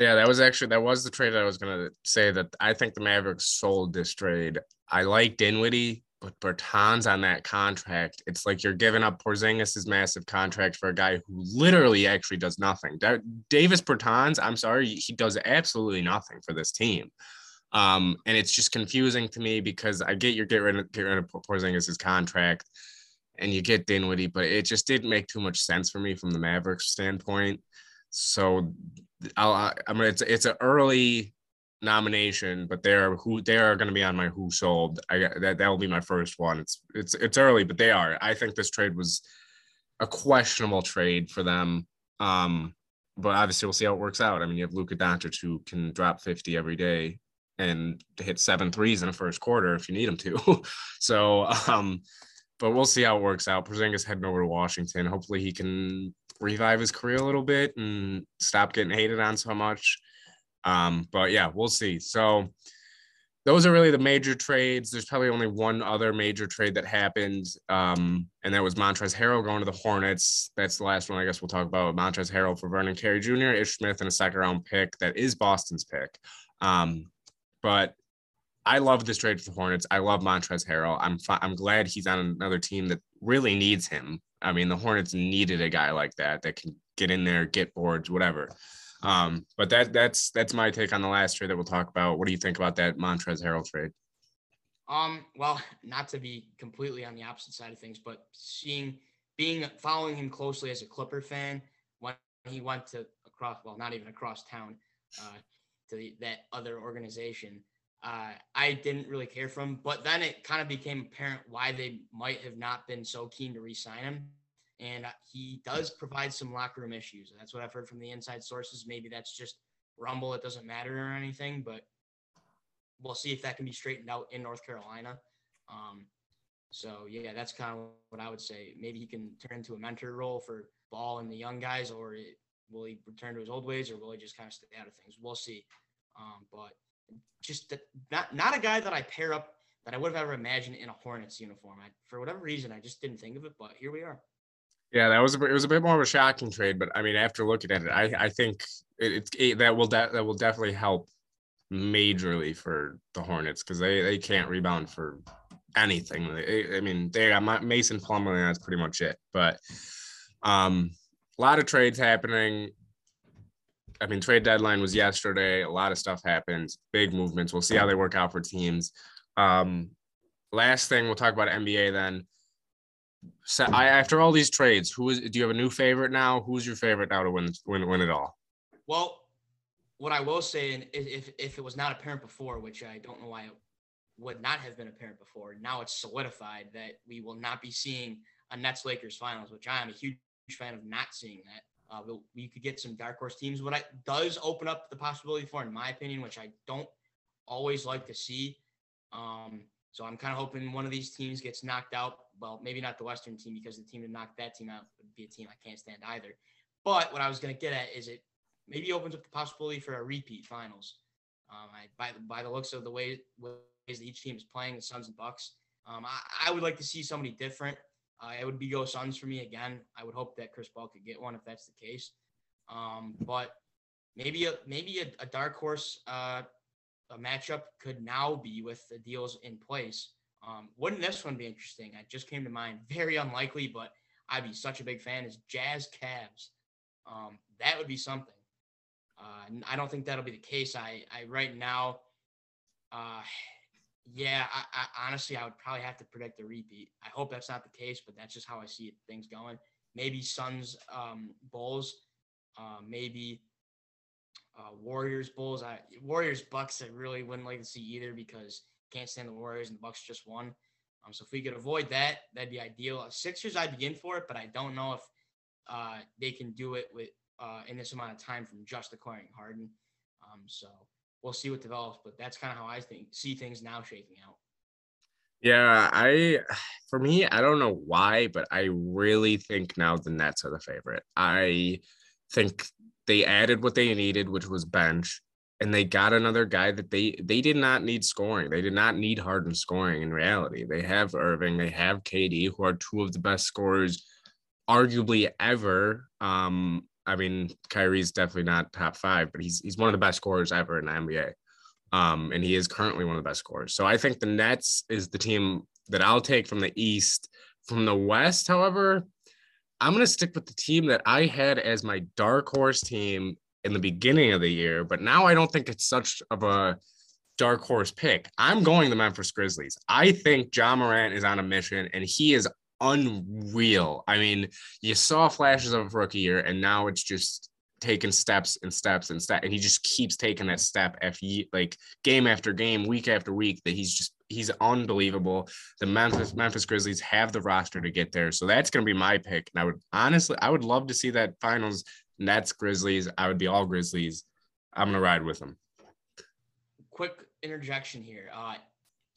Yeah, that was actually that was the trade I was gonna say that I think the Mavericks sold this trade. I like Dinwiddie, but Bertans on that contract, it's like you're giving up Porzingis' massive contract for a guy who literally actually does nothing. Davis Bertans, I'm sorry, he does absolutely nothing for this team. Um, and it's just confusing to me because I get you're getting rid of, get rid of Porzingis' contract and you get Dinwiddie, but it just didn't make too much sense for me from the Mavericks standpoint. So I'll, I, I mean, it's it's an early nomination, but they're who they are going to be on my who sold. I that that will be my first one. It's it's it's early, but they are. I think this trade was a questionable trade for them. Um, but obviously we'll see how it works out. I mean, you have Luka Doncic who can drop 50 every day and hit seven threes in the first quarter if you need him to. so um, but we'll see how it works out. Porzingis heading over to Washington. Hopefully he can revive his career a little bit and stop getting hated on so much. Um, but yeah, we'll see. So those are really the major trades. There's probably only one other major trade that happened, um, and that was Montrezl Harrell going to the Hornets. That's the last one I guess we'll talk about. Montrezl Harrell for Vernon Carey Jr., Ish Smith, and a second round pick that is Boston's pick. Um, but I love this trade for the Hornets. I love Montrezl Harrell. I'm fi- I'm glad he's on another team that really needs him. I mean, the Hornets needed a guy like that that can get in there, get boards, whatever. Um, but that that's that's my take on the last trade that we'll talk about. What do you think about that Montrezl Harrell trade? Um, well, not to be completely on the opposite side of things, but seeing being following him closely as a Clipper fan when he went to across well, not even across town, uh, to the, that other organization uh, I didn't really care for him. But then it kind of became apparent why they might have not been so keen to re-sign him. And uh, he does provide some locker room issues. That's what I've heard from the inside sources. Maybe that's just rumble. It doesn't matter or anything, but we'll see if that can be straightened out in North Carolina. Um, so yeah, that's kind of what I would say. Maybe he can turn into a mentor role for Ball and the young guys, or it, will he return to his old ways, or will he just kind of stay out of things? We'll see. Um, but just not not a guy that I pair up that I would have ever imagined in a Hornets uniform. I, for whatever reason, I just didn't think of it, but here we are. Yeah, that was a, it was a bit more of a shocking trade, but I mean, after looking at it, I I think it, it that will de- that will definitely help majorly for the Hornets because they they can't rebound for anything. I mean, they got Mason Plumlee, that's pretty much it. But um, a lot of trades happening. I mean, trade deadline was yesterday. A lot of stuff happened, big movements. We'll see how they work out for teams. Um, last thing, we'll talk about NBA then. So I, after all these trades, who is? Do you have a new favorite now? Who's your favorite now to win win win it all? Well, what I will say, and if if it was not apparent before, which I don't know why it would not have been apparent before, now it's solidified that we will not be seeing a Nets Lakers finals, which I am a huge fan of not seeing that. Uh, we'll, we could get some dark horse teams. What I does open up the possibility for, in my opinion, which I don't always like to see. Um, so I'm kind of hoping one of these teams gets knocked out. Well, maybe not the Western team because the team that knocked that team out would be a team I can't stand either. But what I was going to get at is it maybe opens up the possibility for a repeat finals. Um, I, by by the looks of the way ways that each team is playing, the Suns and Bucks, um, I, I would like to see somebody different. Uh, it would be go Suns for me again. I would hope that Chris Paul could get one if that's the case. Um, but maybe a maybe a, a dark horse uh, a matchup could now be with the deals in place. Um, wouldn't this one be interesting? It just came to mind. Very unlikely, but I'd be such a big fan. Is Jazz Cavs? Um, that would be something. Uh, I don't think that'll be the case. I, I right now, uh, yeah, I, I, honestly, I would probably have to predict a repeat. I hope that's not the case, but that's just how I see it, things going. Maybe Suns, um, Bulls, uh, maybe uh, Warriors, Bulls. I, Warriors, Bucks. I really wouldn't like to see either because can't stand the Warriors and the Bucks just won. Um, so if we could avoid that, that'd be ideal. Sixers, I'd begin for it, but I don't know if uh, they can do it with uh, in this amount of time from just acquiring Harden. Um, so we'll see what develops, but that's kind of how I think see things now shaking out. Yeah, I for me, I don't know why, but I really think now the Nets are the favorite. I think they added what they needed, which was bench, and they got another guy that they they did not need scoring. They did not need Harden scoring in reality. They have Irving, they have KD, who are two of the best scorers arguably ever. Um, I mean, Kyrie's definitely not top five, but he's he's one of the best scorers ever in the NBA. Um, and he is currently one of the best scorers. So I think the Nets is the team that I'll take from the East. From the West, however, I'm going to stick with the team that I had as my dark horse team in the beginning of the year, but now I don't think it's such of a dark horse pick. I'm going the Memphis Grizzlies. I think Ja Morant is on a mission and he is unreal. I mean, you saw flashes of rookie year, and now it's just taking steps and steps and steps, and he just keeps taking that step after like game after game, week after week. That he's just he's unbelievable. The Memphis Memphis Grizzlies have the roster to get there, so that's going to be my pick. And I would honestly, I would love to see that finals Nets Grizzlies. I would be all Grizzlies. I'm gonna ride with them. Quick interjection here. Uh,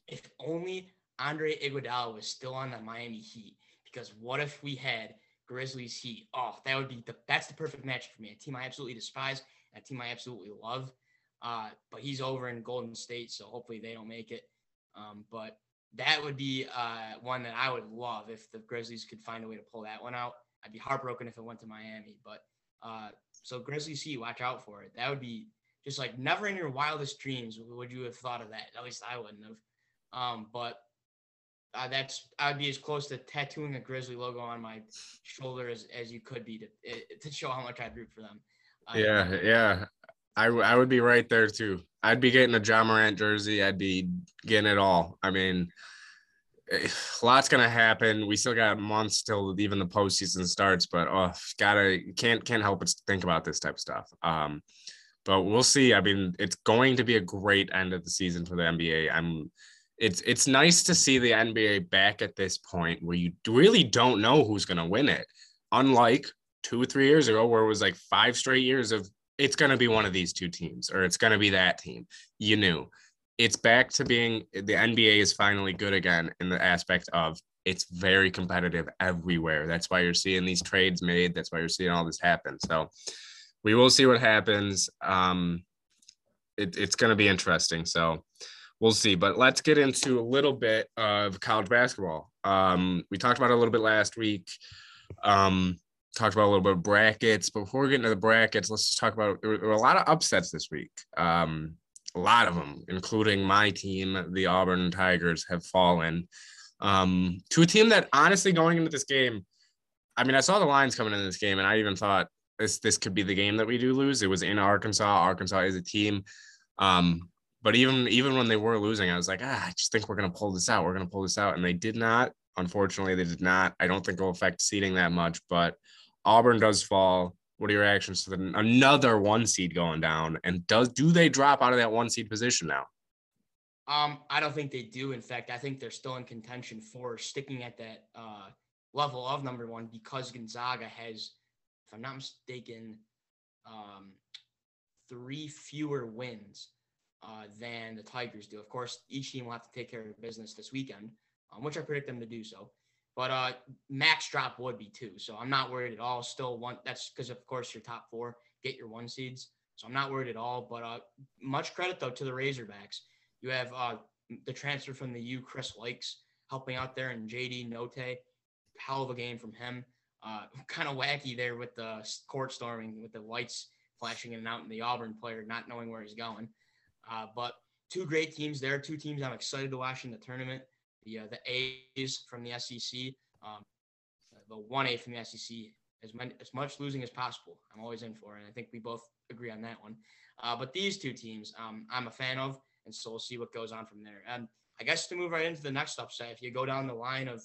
if only Andre Iguodala was still on the Miami Heat. Because what if we had Grizzlies Heat? Oh, that would be the that's the perfect match for me. A team I absolutely despise, a team I absolutely love. Uh, but he's over in Golden State, so hopefully they don't make it. Um, but that would be uh, one that I would love if the Grizzlies could find a way to pull that one out. I'd be heartbroken if it went to Miami. But uh, so Grizzlies Heat, watch out for it. That would be just like never in your wildest dreams would you have thought of that. At least I wouldn't have. Um, but uh, that's I'd be as close to tattooing a Grizzly logo on my shoulder as, as you could be to eh, to show how much I'd root for them. Uh, yeah, yeah, I, I would be right there too. I'd be getting a Ja Morant jersey. I'd be getting it all. I mean, eh, lot's gonna happen. We still got months till even the postseason starts, but oh, gotta can't can't help but think about this type of stuff. Um, but we'll see. I mean, it's going to be a great end of the season for the NBA. I'm it's it's nice to see the NBA back at this point where you really don't know who's going to win it. Unlike two or three years ago, where it was like five straight years of it's going to be one of these two teams or it's going to be that team. You knew it's back to being the NBA is finally good again in the aspect of it's very competitive everywhere. That's why you're seeing these trades made. That's why you're seeing all this happen. So we will see what happens. Um, it, it's going to be interesting. So we'll see. But let's get into a little bit of college basketball. Um, we talked about it a little bit last week. Um, talked about a little bit of brackets. Before we get into the brackets, let's just talk about there were, there were a lot of upsets this week. Um, a lot of them, including my team, the Auburn Tigers, have fallen um, to a team that honestly going into this game, I mean, I saw the lines coming in this game, and I even thought this this could be the game that we do lose. It was in Arkansas. Arkansas is a team. Um, but even even when they were losing, I was like, ah, I just think we're gonna pull this out. We're gonna pull this out, and they did not. Unfortunately, they did not. I don't think it'll affect seeding that much, but Auburn does fall. What are your reactions to the, another one seed going down? And does do they drop out of that one seed position now? Um, I don't think they do. In fact, I think they're still in contention for sticking at that uh, level of number one because Gonzaga has, if I'm not mistaken, um, three fewer wins uh, than the Tigers do. Of course, each team will have to take care of business this weekend, um, which I predict them to do so. But uh, max drop would be two, so I'm not worried at all. Still one. That's because of course your top four get your one seeds, so I'm not worried at all. But uh, much credit though to the Razorbacks. You have uh, the transfer from the U, Chris Lykes, helping out there, and JD Notae, Hell of a game from him. Uh, kind of wacky there with the court storming, with the lights flashing in and out, and the Auburn player not knowing where he's going. Uh, but two great teams there, two teams I'm excited to watch in the tournament. The uh, the A's from the SEC, um, the one A from the SEC, as, many, as much losing as possible. I'm always in for, and I think we both agree on that one. Uh, but these two teams, um, I'm a fan of, and so we'll see what goes on from there. And I guess to move right into the next upset, if you go down the line of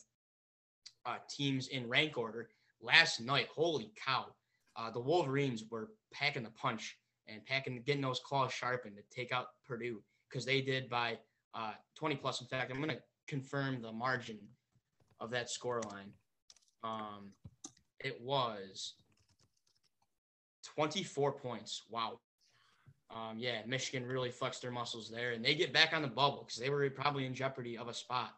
uh, teams in rank order, last night, holy cow, uh, the Wolverines were packing the punch and packing, getting those claws sharpened to take out Purdue because they did by uh, 20 plus. In fact, I'm going to confirm the margin of that score line. Um, it was 24 points. Wow. Um, yeah, Michigan really flexed their muscles there, and they get back on the bubble because they were probably in jeopardy of a spot.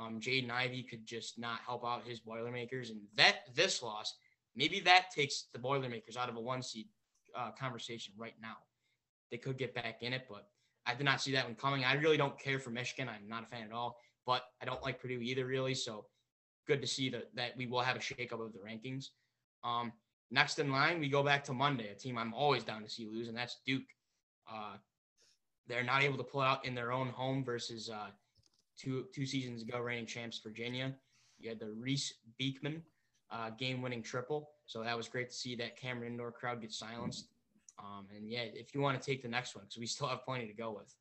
Um, Jaden Ivey could just not help out his Boilermakers, and that this loss, maybe that takes the Boilermakers out of a one seed uh, conversation right now. They could get back in it, but I did not see that one coming. I really don't care for Michigan. I'm not a fan at all, but I don't like Purdue either, really. So good to see that that we will have a shakeup of the rankings. Um, next in line, we go back to Monday, a team I'm always down to see lose, and that's Duke. Uh, they're not able to pull out in their own home versus uh, two two seasons ago reigning champs Virginia. You had the Reece Beekman uh, game-winning triple, so that was great to see that Cameron Indoor crowd get silenced. Um, and yeah, if you want to take the next one, because we still have plenty to go with.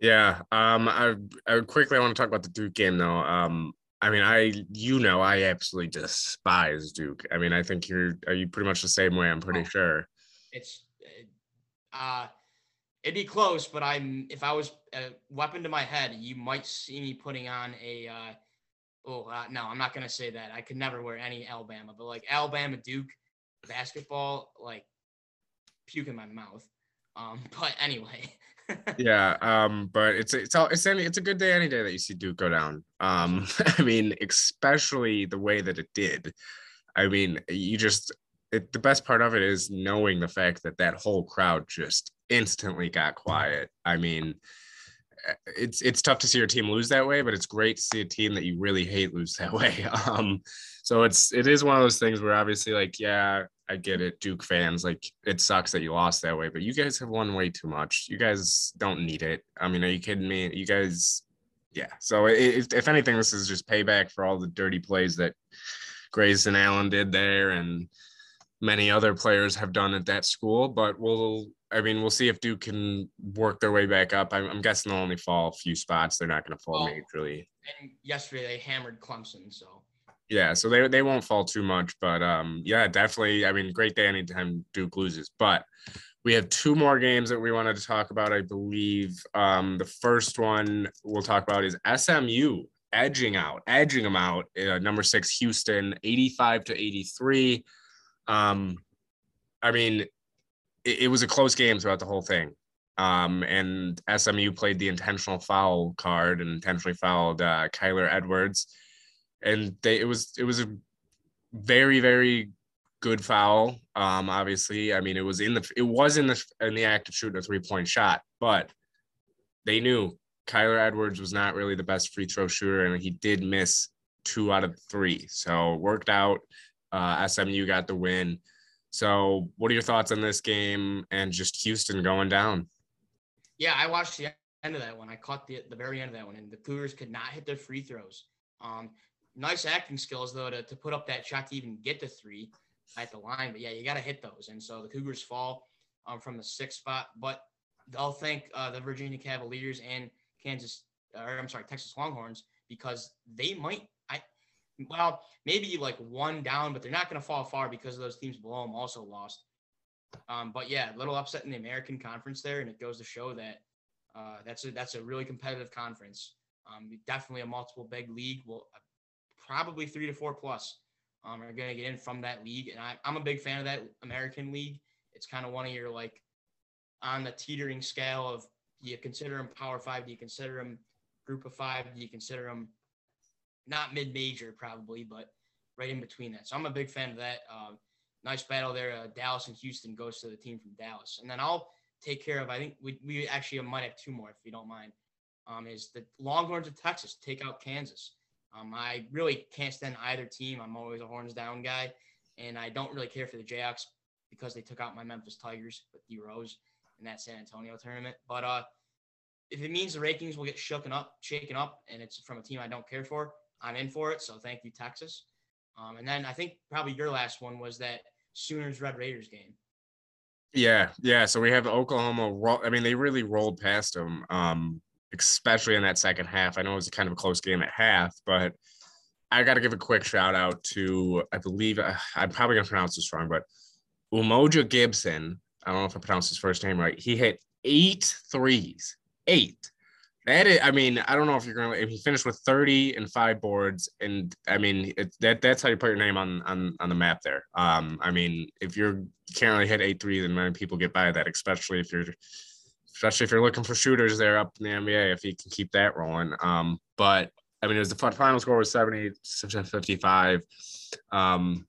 Yeah, um, I, I quickly I want to talk about the Duke game though. Um, I mean, I you know I absolutely despise Duke. I mean, I think you're are you pretty much the same way. I'm pretty oh, sure. It's uh, it'd be close, but I'm if I was a weapon to my head, you might see me putting on a. Uh, oh uh, no, I'm not gonna say that. I could never wear any Alabama, but like Alabama Duke basketball, like puke in my mouth. Um, but anyway. yeah, um, but it's it's all it's any it's a good day any day that you see Duke go down. Um, I mean, especially the way that it did. I mean, you just it, the best part of it is knowing the fact that that whole crowd just instantly got quiet. I mean, it's it's tough to see your team lose that way, but it's great to see a team that you really hate lose that way. Um, so it's it is one of those things where obviously, like, yeah, I get it, Duke fans, like, it sucks that you lost that way, but you guys have won way too much. You guys don't need it. I mean, are you kidding me? You guys, yeah. So if, if anything, this is just payback for all the dirty plays that Grayson Allen did there, and many other players have done at that school. But we'll I mean, we'll see if Duke can work their way back up. I'm, I'm guessing they'll only fall a few spots. They're not going to fall well, majorly. And yesterday they hammered Clemson, so. Yeah, so they, they won't fall too much, but um, yeah, definitely. I mean, great day anytime Duke loses. But we have two more games that we wanted to talk about. I believe um, the first one we'll talk about is SMU edging out, edging them out. Uh, number six Houston, 85 to 83. Um, I mean, it, it was a close game throughout the whole thing. Um, and SMU played the intentional foul card and intentionally fouled uh, Kyler Edwards, and they it was it was a very very good foul. Um, obviously, I mean it was in the it was in the in the act of shooting a three point shot, but they knew Kyler Edwards was not really the best free throw shooter, and he did miss two out of three. So worked out. Uh, SMU got the win. So, what are your thoughts on this game and just Houston going down? Yeah, I watched the end of that one. I caught the the very end of that one, and the Cougars could not hit their free throws. Um, nice acting skills though to, to put up that shot to even get the three at the line. But yeah, you got to hit those, and so the Cougars fall um, from the sixth spot. But I'll thank uh, the Virginia Cavaliers and Kansas, or I'm sorry, Texas Longhorns because they might well, maybe like one down, but they're not going to fall far because of those teams below them also lost. Um, but yeah, little upset in the American Conference there, and it goes to show that uh, that's a that's a really competitive conference. Um, definitely a multiple big league. Well, uh, probably three to four plus um, are going to get in from that league, and I, I'm a big fan of that American League. It's kind of one of your like on the teetering scale of do you consider them Power Five? Do you consider them Group of Five? Do you consider them not mid major probably, but right in between that. So I'm a big fan of that. Um, nice battle there. Uh, Dallas and Houston goes to the team from Dallas, and then I'll take care of. I think we we actually might have two more if you don't mind. Um, is the Longhorns of Texas take out Kansas? Um, I really can't stand either team. I'm always a horns down guy, and I don't really care for the Jayhawks because they took out my Memphis Tigers with D Rose in that San Antonio tournament. But uh, if it means the rankings will get shooken up, shaken up, and it's from a team I don't care for, I'm in for it. So thank you, Texas. Um, and then I think probably your last one was that Sooners Red Raiders game. Yeah, yeah. So we have Oklahoma. I mean, they really rolled past them, um, especially in that second half. I know it was kind of a close game at half, but I got to give a quick shout out to I believe uh, I'm probably gonna pronounce this wrong, but Umoja Gibson. I don't know if I pronounced his first name right. He hit eight threes, eight That is, I mean, I don't know if you're gonna. If he finished with 30 and five boards, and I mean, it, that that's how you put your name on on on the map there. Um, I mean, if you're you can't really hit eight threes, and many people get by that, especially if you're especially if you're looking for shooters there up in the NBA, if he can keep that rolling. Um, but I mean, it was the final score was 70 55. Um,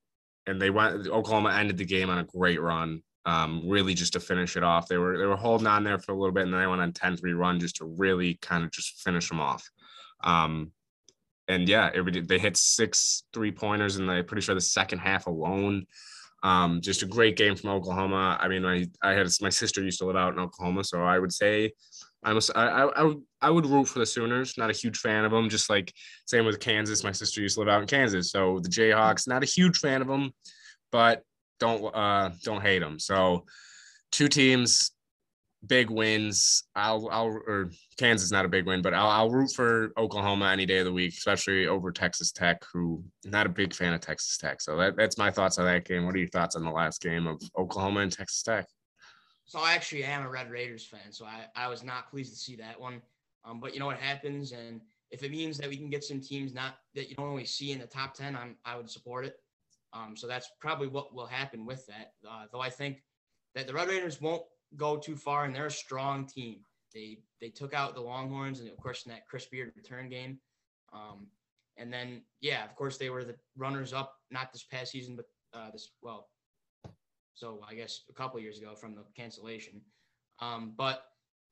and they went Oklahoma ended the game on a great run um, really just to finish it off. They were they were holding on there for a little bit, and then they went on 10-3 run just to really kind of just finish them off. Um, and yeah, they hit six three pointers, and I'm pretty sure the second half alone. Um, just a great game from Oklahoma. I mean, I I had my sister used to live out in Oklahoma, so I would say I'm a, I, I, would I would root for the Sooners. Not a huge fan of them. Just like same with Kansas. My sister used to live out in Kansas, so the Jayhawks. Not a huge fan of them, but don't uh don't hate them. So two teams, big wins. I'll I'll or Kansas not a big win, but I'll I'll root for Oklahoma any day of the week, especially over Texas Tech, who not a big fan of Texas Tech. So that, that's my thoughts on that game. What are your thoughts on the last game of Oklahoma and Texas Tech? So I actually am a Red Raiders fan, so I, I was not pleased to see that one. Um, but you know what happens, and if it means that we can get some teams not that you don't always see in the top ten, I'm I would support it. Um, so that's probably what will happen with that. Uh, though I think that the Red Raiders won't go too far, and they're a strong team. They they took out the Longhorns, and of course in that Chris Beard return game. Um, and then yeah, of course they were the runners up, not this past season, but uh, this well, so I guess a couple years ago from the cancellation. Um, but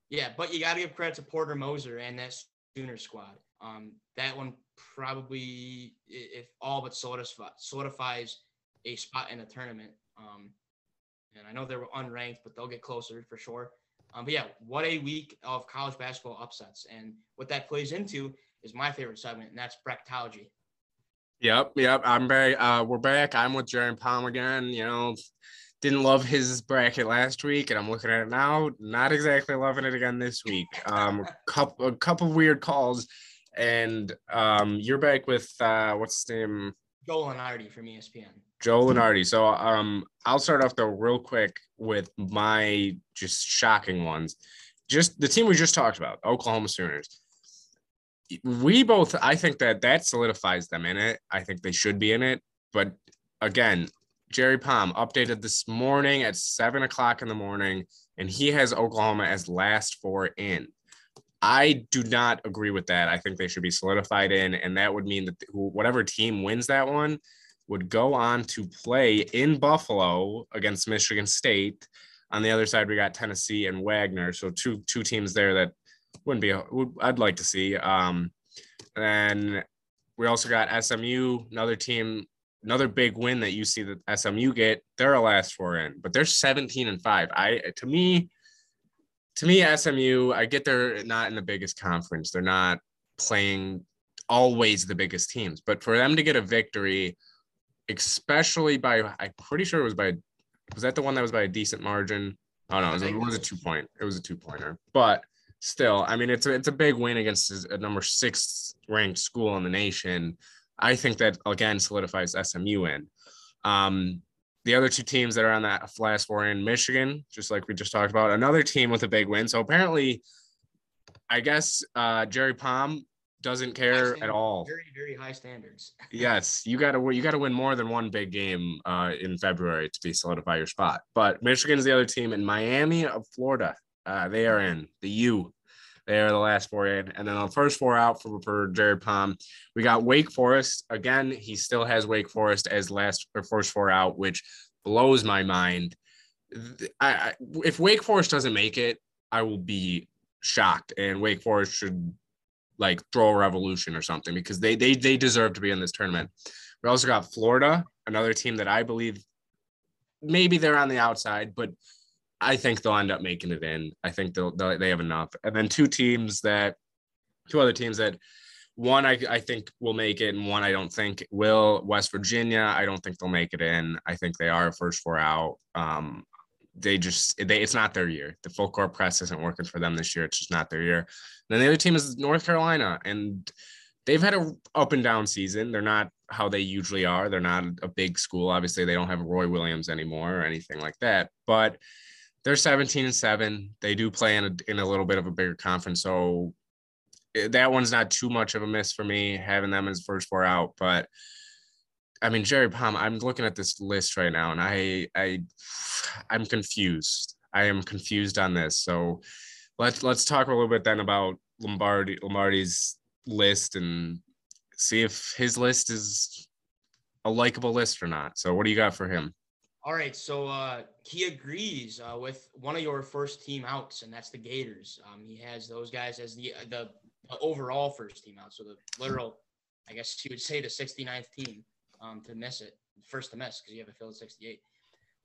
yeah, but you got to give credit to Porter Moser and that Sooner squad. Um, that one probably, if all but solidifies a spot in the tournament. Um, and I know they were unranked, but they'll get closer for sure. Um, but yeah, what a week of college basketball upsets. And what that plays into is my favorite segment, and that's bracketology. Yep, yep. I'm very uh we're back. I'm with Jerry Palm again. You know, didn't love his bracket last week, and I'm looking at it now. Not exactly loving it again this week. Um a couple a couple weird calls and um, you're back with uh, what's his name? Joe Lunardi from ESPN. Joe Lunardi. So um, I'll start off though real quick with my just shocking ones. Just the team we just talked about, Oklahoma Sooners. We both, I think that that solidifies them in it. I think they should be in it. But again, Jerry Palm updated this morning at seven o'clock in the morning, and he has Oklahoma as last four in. I do not agree with that. I think they should be solidified in, and that would mean that whatever team wins that one would go on to play in Buffalo against Michigan State. On the other side, we got Tennessee and Wagner, so two two teams there that wouldn't be. I'd like to see. Um, and we also got SMU, another team, another big win that you see that SMU get. They're a last four in, but they're 17 and five. I to me, to me, SMU, I get they're not in the biggest conference. They're not playing always the biggest teams, but for them to get a victory, especially by, I'm pretty sure it was by, was that the one that was by a decent margin? Oh no, it was, it was a two point. It was a two pointer, but still, I mean, it's a, it's a big win against a number six ranked school in the nation. I think that again solidifies SMU in. Um, the other two teams that are on that last four in Michigan, just like we just talked about, another team with a big win. So apparently, I guess uh, Jerry Palm doesn't care at all. Very, very high standards. yes, you got to you got to win more than one big game uh, in February to be solidify your spot. But Michigan is the other team, in Miami of Florida, uh, they are in the U. They are the last four in. And then on the first four out for, for Jared Palm. We got Wake Forest. Again, he still has Wake Forest as last or first four out, which blows my mind. I, I, if Wake Forest doesn't make it, I will be shocked. And Wake Forest should like throw a revolution or something because they they they deserve to be in this tournament. We also got Florida, another team that I believe maybe they're on the outside, but I think they'll end up making it in. I think they'll, they'll they have enough. And then two teams that, two other teams that, one I, I think will make it, and one I don't think will. West Virginia, I don't think they'll make it in. I think they are first four out. Um, they just they it's not their year. The full court press isn't working for them this year. It's just not their year. And then the other team is North Carolina, and they've had a up and down season. They're not how they usually are. They're not a big school. Obviously, they don't have Roy Williams anymore or anything like that. But they're 17 and 7 they do play in a, in a little bit of a bigger conference so eh, that one's not too much of a miss for me having them as first four out. But I mean, Jerry Palm, I'm looking at this list right now and I, I, I'm confused. I am confused on this. So let's, let's talk a little bit then about Lombardi, Lombardi's list and see if his list is a likable list or not. So what do you got for him? All right, so uh, he agrees uh, with one of your first team outs, and that's the Gators. Um, he has those guys as the the overall first team out, so the literal, I guess you would say the 69th team um, to miss it, first to miss because you have a field 68.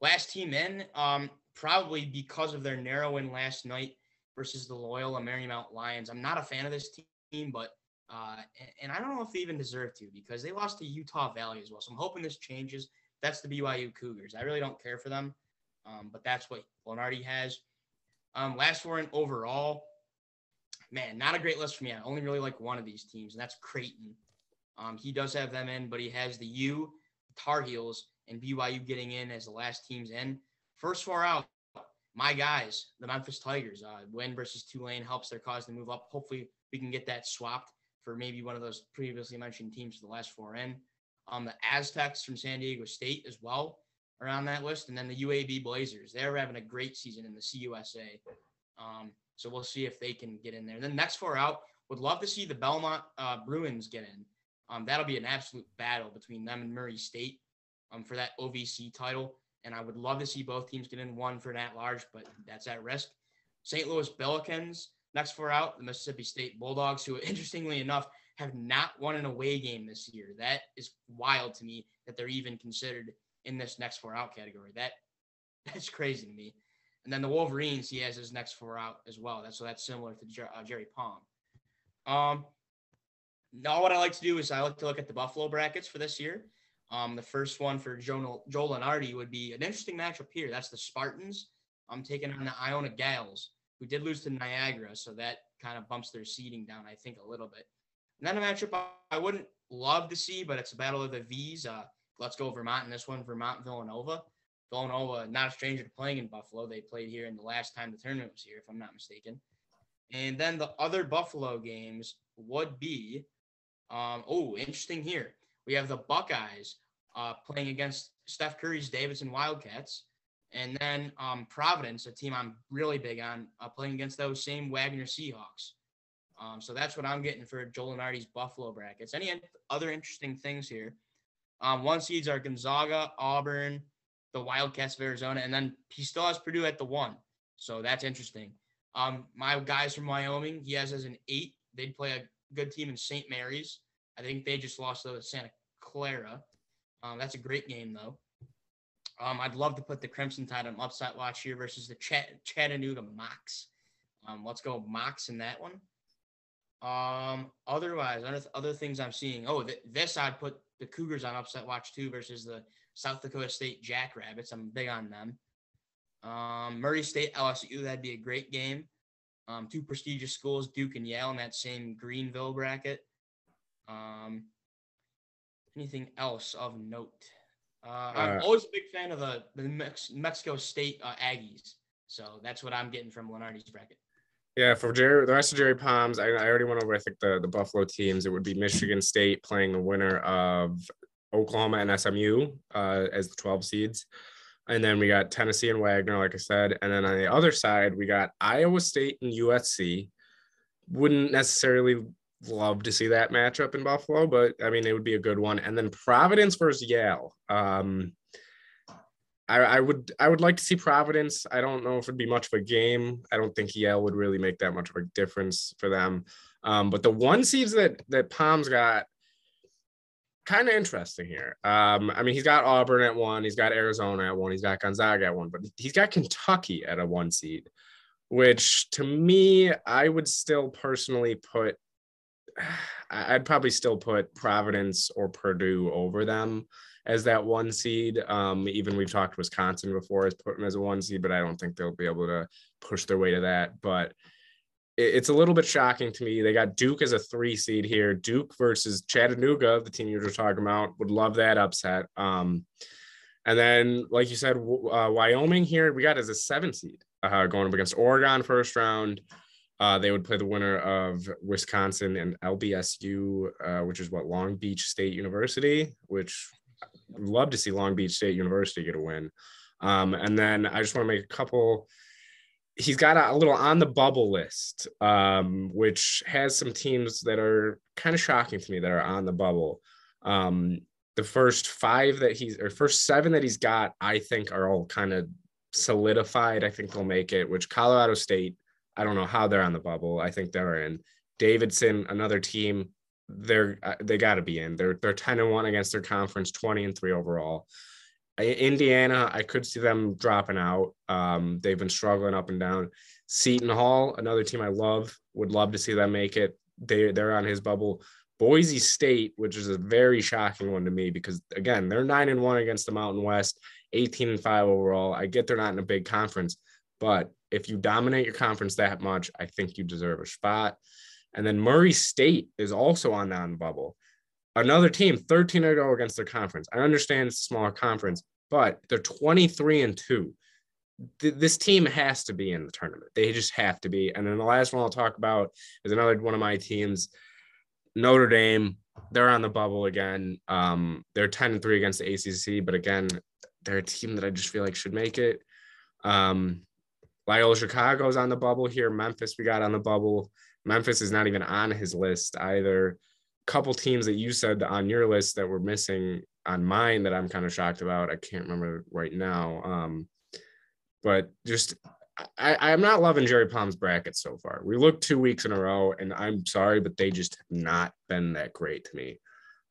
Last team in, um, probably because of their narrow win last night versus the Loyola Marymount Lions. I'm not a fan of this team, but uh, and I don't know if they even deserve to because they lost to Utah Valley as well. So I'm hoping this changes that's the BYU Cougars. I really don't care for them, um, but that's what Lunardi has. Um, last four in overall, man, not a great list for me. I only really like one of these teams, and that's Creighton. Um, he does have them in, but he has the U, Tar Heels, and BYU getting in as the last teams in. First four out, my guys, the Memphis Tigers. Uh, win versus Tulane helps their cause to move up. Hopefully, we can get that swapped for maybe one of those previously mentioned teams for the last four in. Um, the Aztecs from San Diego State as well around that list, and then the UAB Blazers. They're having a great season in the CUSA. Um, so we'll see if they can get in there. And then next four out, would love to see the Belmont uh, Bruins get in. Um, that'll be an absolute battle between them and Murray State um, for that OVC title. And I would love to see both teams get in one for an at large, but that's at risk. St. Louis Billikens, next four out, the Mississippi State Bulldogs, who interestingly enough have not won an away game this year. That is wild to me that they're even considered in this next four out category. That that's crazy to me. And then the Wolverines, he has his next four out as well. That's so that's similar to Jer- uh, Jerry Palm. Um, now what I like to do is I like to look at the Buffalo brackets for this year. Um, the first one for Joel, Joel Lunardi would be an interesting matchup here. That's the Spartans. I'm taking on the Iona Gaels, who did lose to Niagara, so that kind of bumps their seeding down, I think, a little bit. Not a matchup I wouldn't love to see, but it's a battle of the V's. Uh, let's go Vermont in this one. Vermont Villanova. Villanova, not a stranger to playing in Buffalo. They played here in the last time the tournament was here, if I'm not mistaken. And then the other Buffalo games would be, um, oh, interesting here. We have the Buckeyes uh, playing against Steph Curry's Davidson Wildcats. And then um, Providence, a team I'm really big on, uh, playing against those same Wagner Seahawks. Um, so that's what I'm getting for Joel Buffalo brackets. Any other interesting things here? Um, one seeds are Gonzaga, Auburn, the Wildcats of Arizona, and then he still has Purdue at the one. So that's interesting. Um, my guys from Wyoming, he has as an eight. They'd play a good team in St. Mary's. I think they just lost to Santa Clara. Um, that's a great game though. Um, I'd love to put the Crimson Tide on upset watch here versus the Ch- Chattanooga Mocs. Um, let's go Mocs in that one. Um, otherwise, other, other things I'm seeing. Oh, th- this I'd put the Cougars on upset watch too versus the South Dakota State Jackrabbits. I'm big on them. Um, Murray State LSU, that'd be a great game. Um, two prestigious schools, Duke and Yale, in that same Greenville bracket. Um, anything else of note? Uh, I'm uh, always a big fan of the, the Mex- Mexico State uh, Aggies. So that's what I'm getting from Lunardi's bracket. Yeah, for Jerry, the rest of Jerry Palms, I, I already went over. I think the the Buffalo teams. It would be Michigan State playing the winner of Oklahoma and SMU uh, as the 12 seeds, and then we got Tennessee and Wagner, like I said, and then on the other side we got Iowa State and USC. Wouldn't necessarily love to see that matchup in Buffalo, but I mean it would be a good one. And then Providence versus Yale. Um, I, I, would I would like to see Providence. I don't know if it'd be much of a game. I don't think Yale would really make that much of a difference for them. Um, but the one seeds that that Palms got kind of interesting here. Um, I mean, he's got Auburn at one, he's got Arizona at one, he's got Gonzaga at one, but he's got Kentucky at a one seed, which to me, I would still personally put. I'd probably still put Providence or Purdue over them as that one seed. Um, even we've talked Wisconsin before as put as a one seed, but I don't think they'll be able to push their way to that. But it, it's a little bit shocking to me. They got Duke as a three seed here. Duke versus Chattanooga, the team you were talking about, would love that upset. Um, and then, like you said, uh, Wyoming here we got as a seven seed uh, going up against Oregon first round. Uh, they would play the winner of Wisconsin and LBSU, uh, which is what Long Beach State University, which love to see Long Beach State University get a win. Um, and then I just want to make a couple. He's got a, a little on the bubble list, um, which has some teams that are kind of shocking to me that are on the bubble. Um, the first five that he's or first seven that he's got, I think are all kind of solidified. I think they'll make it, which Colorado State, I don't know how they're on the bubble. I think they're in. Davidson, another team, they're uh, they got to be in. They're they're 10 and 1 against their conference, 20 and 3 overall. Indiana, I could see them dropping out. Um, they've been struggling up and down. Seton Hall, another team I love, would love to see them make it. They they're on his bubble. Boise State, which is a very shocking one to me because again, they're nine and one against the Mountain West, 18 and five overall. I get they're not in a big conference, but if you dominate your conference that much, I think you deserve a spot. And then Murray State is also on that bubble. Another team, 13 to go against their conference. I understand it's a smaller conference, but they're 23 and 2. Th- this team has to be in the tournament. They just have to be. And then the last one I'll talk about is another one of my teams, Notre Dame. They're on the bubble again. Um, they're 10 and 3 against the ACC, but again, they're a team that I just feel like should make it. Um, Loyola Chicago's on the bubble here. Memphis, we got on the bubble. Memphis is not even on his list either. Couple teams that you said on your list that were missing on mine that I'm kind of shocked about. I can't remember right now. Um, but just I, I'm not loving Jerry Palm's bracket so far. We looked two weeks in a row, and I'm sorry, but they just have not been that great to me.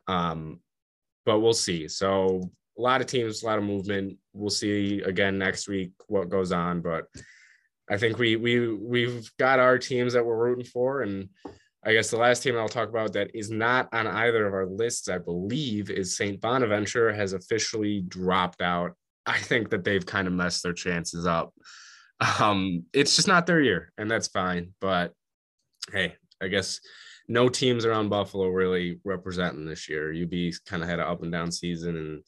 Um, but we'll see. So a lot of teams, a lot of movement. We'll see again next week what goes on, but I think we we we've got our teams that we're rooting for, and I guess the last team I'll talk about that is not on either of our lists, I believe, is St. Bonaventure has officially dropped out. I think that they've kind of messed their chances up. Um, it's just not their year, and that's fine. But hey, I guess no teams around Buffalo really representing this year. UB kind of had an up and down season, and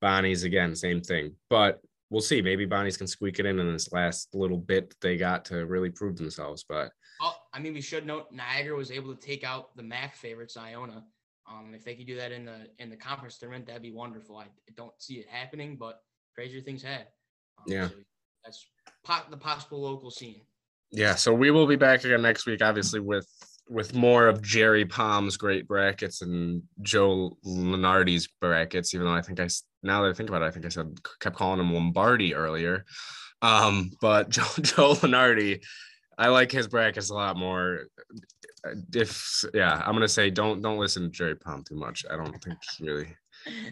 Bonnie's again, same thing. But we'll see. Maybe Bonnie's can squeak it in in this last little bit they got to really prove themselves. But well, I mean, we should note Niagara was able to take out the MAC favorites, Iona. Um, if they could do that in the in the conference tournament, that'd be wonderful. I don't see it happening, but crazier things have. Um, yeah, so that's pot the possible local scene. Yeah, so we will be back again next week, obviously with with more of Jerry Palm's great brackets and Joe Lunardi's brackets. Even though I think I now that I think about it, I think I said kept calling him Lombardi earlier. Um, but Joe Joe Lunardi, I like his brackets a lot more. If yeah, I'm gonna say don't don't listen to Jerry Palm too much. I don't think really.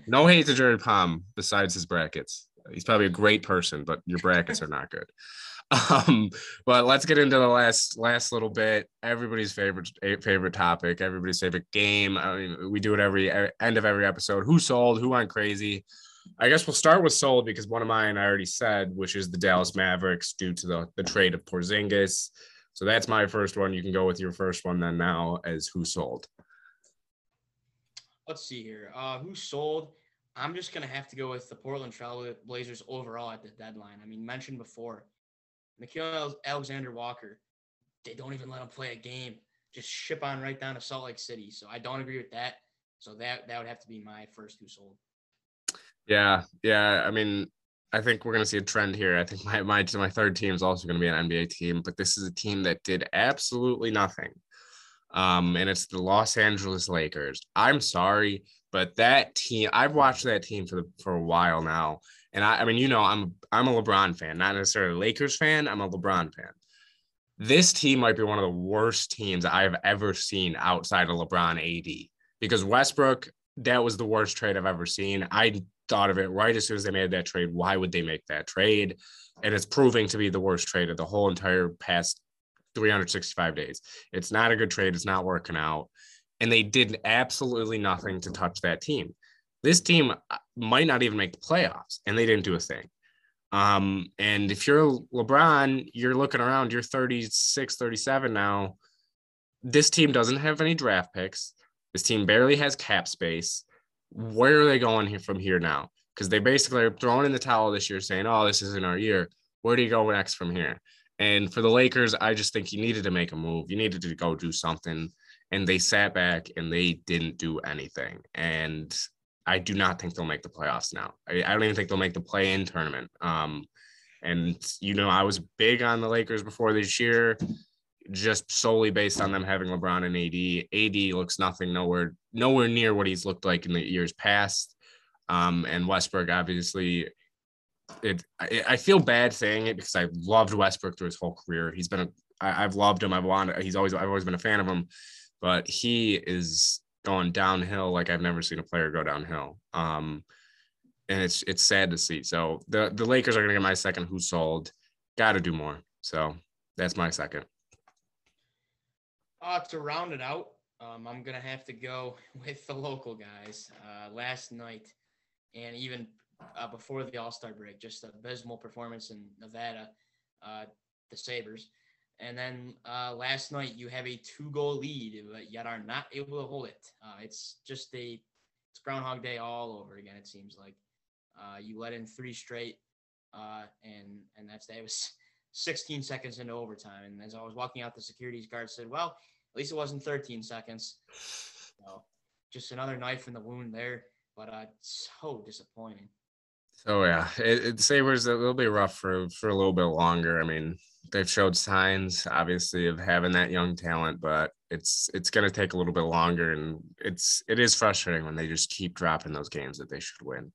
No hate to Jerry Palm besides his brackets. He's probably a great person, but your brackets are not good. Um, but let's get into the last last little bit. Everybody's favorite favorite topic, everybody's favorite game. I mean, we do it every end of every episode. Who sold? Who went crazy? I guess we'll start with sold because one of mine I already said, which is the Dallas Mavericks due to the, the trade of Porzingis. So that's my first one. You can go with your first one then now as who sold. Let's see here. Uh, who sold? I'm just gonna have to go with the Portland Trail Blazers overall at the deadline. I mean, mentioned before, Nickeil Alexander Walker, they don't even let him play a game. Just ship on right down to Salt Lake City. So I don't agree with that. So that that would have to be my first who sold. Yeah, yeah. I mean, I think we're gonna see a trend here. I think my my my third team is also gonna be an NBA team, but this is a team that did absolutely nothing. Um, and it's the Los Angeles Lakers. I'm sorry, but that team, I've watched that team for the, for a while now, and I, I mean, you know, I'm I'm a LeBron fan, not necessarily a Lakers fan. I'm a LeBron fan. This team might be one of the worst teams I've ever seen outside of LeBron AD because Westbrook, that was the worst trade I've ever seen. I thought of it right as soon as they made that trade. Why would they make that trade? And it's proving to be the worst trade of the whole entire past 365 days. It's not a good trade. It's not working out. And they did absolutely nothing to touch that team. This team uh, might not even make the playoffs, and they didn't do a thing. Um, and if you're LeBron, you're looking around, you're 36, 37 now. This team doesn't have any draft picks. This team barely has cap space. Where are they going here from here now? Because they basically are throwing in the towel this year saying, oh, this isn't our year. Where do you go next from here? And for the Lakers, I just think you needed to make a move. You needed to go do something. And they sat back and they didn't do anything. And I do not think they'll make the playoffs now. I, I don't even think they'll make the play in tournament. Um, and, you know, I was big on the Lakers before this year, just solely based on them having LeBron and AD. AD looks nothing, nowhere, nowhere near what he's looked like in the years past. Um, and Westbrook, obviously, it, I, I feel bad saying it because I loved Westbrook through his whole career. He's been a, I, I've loved him. I've wanted, he's always, I've always been a fan of him, but he is going downhill like I've never seen a player go downhill. Um, and it's it's sad to see. So the the Lakers are gonna get my second. Who sold? Got to do more. So that's my second. Uh, to round it out, um, I'm gonna have to go with the local guys. Uh, last night, and even uh, before the All Star break, just abysmal performance in Nevada, uh, the Sabres. And then uh, last night you have a two-goal lead, but yet are not able to hold it. Uh, it's just a it's Groundhog Day all over again. It seems like uh, you let in three straight, uh, and and that's that. It was 16 seconds into overtime, and as I was walking out, the securities guard said, "Well, at least it wasn't 13 seconds." So just another knife in the wound there, but uh, so disappointing. So yeah, it, it Sabres little bit rough for for a little bit longer. I mean, they've showed signs obviously of having that young talent, but it's it's going to take a little bit longer, and it's it is frustrating when they just keep dropping those games that they should win.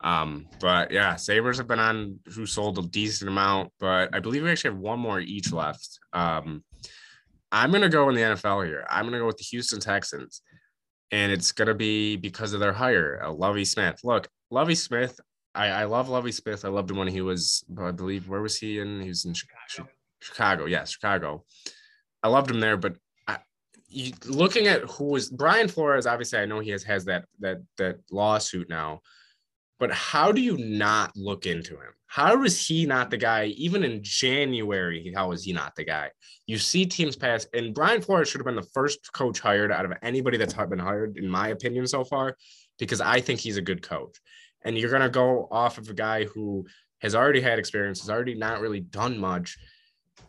Um, but yeah, Sabres have been on who sold a decent amount, but I believe we actually have one more each left. Um, I'm gonna go in the NFL here. I'm gonna go with the Houston Texans, and it's gonna be because of their hire, uh, Lovie Smith. Look, Lovie Smith, I, I love Lovie Smith. I loved him when he was, I believe, where was he in? He was in Chicago. Chicago, yes, Chicago. I loved him there, but I, you, looking at who was Brian Flores, obviously, I know he has has that that that lawsuit now, but how do you not look into him? How is he not the guy? Even in January, how is he not the guy? You see teams pass, and Brian Flores should have been the first coach hired out of anybody that's been hired, in my opinion, so far, because I think he's a good coach and you're going to go off of a guy who has already had experience, has already not really done much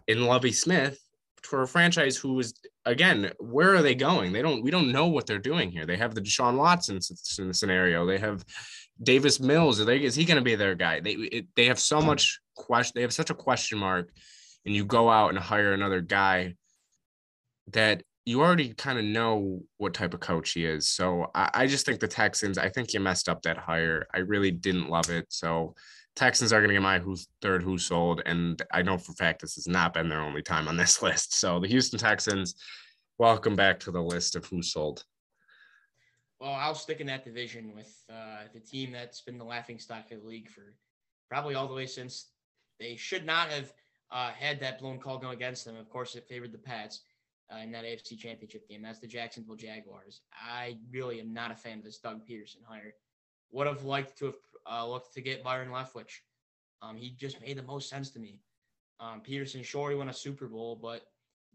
in Lovie Smith for a franchise who is again, where are they going? They don't. We don't know what they're doing here. They have the Deshaun Watson scenario. They have Davis Mills. They, is he going to be their guy? They it, they have so much question. They have such a question mark, and you go out and hire another guy that you already kind of know what type of coach he is. So I, I, just think the Texans, I think you messed up that hire. I really didn't love it. So Texans are going to get my who's third, who sold. And I know for fact this has not been their only time on this list. So the Houston Texans, welcome back to the list of who sold. Well, I'll stick in that division with uh, the team that's been the laughing stock of the league for probably all the way since they should not have uh, had that blown call go against them. Of course, it favored the Pats uh, in that AFC Championship game. That's the Jacksonville Jaguars. I really am not a fan of this Doug Pederson hire. Would have liked to have uh, looked to get Byron Leftwich. Um, he just made the most sense to me. Um, Pederson, sure, he won a Super Bowl, but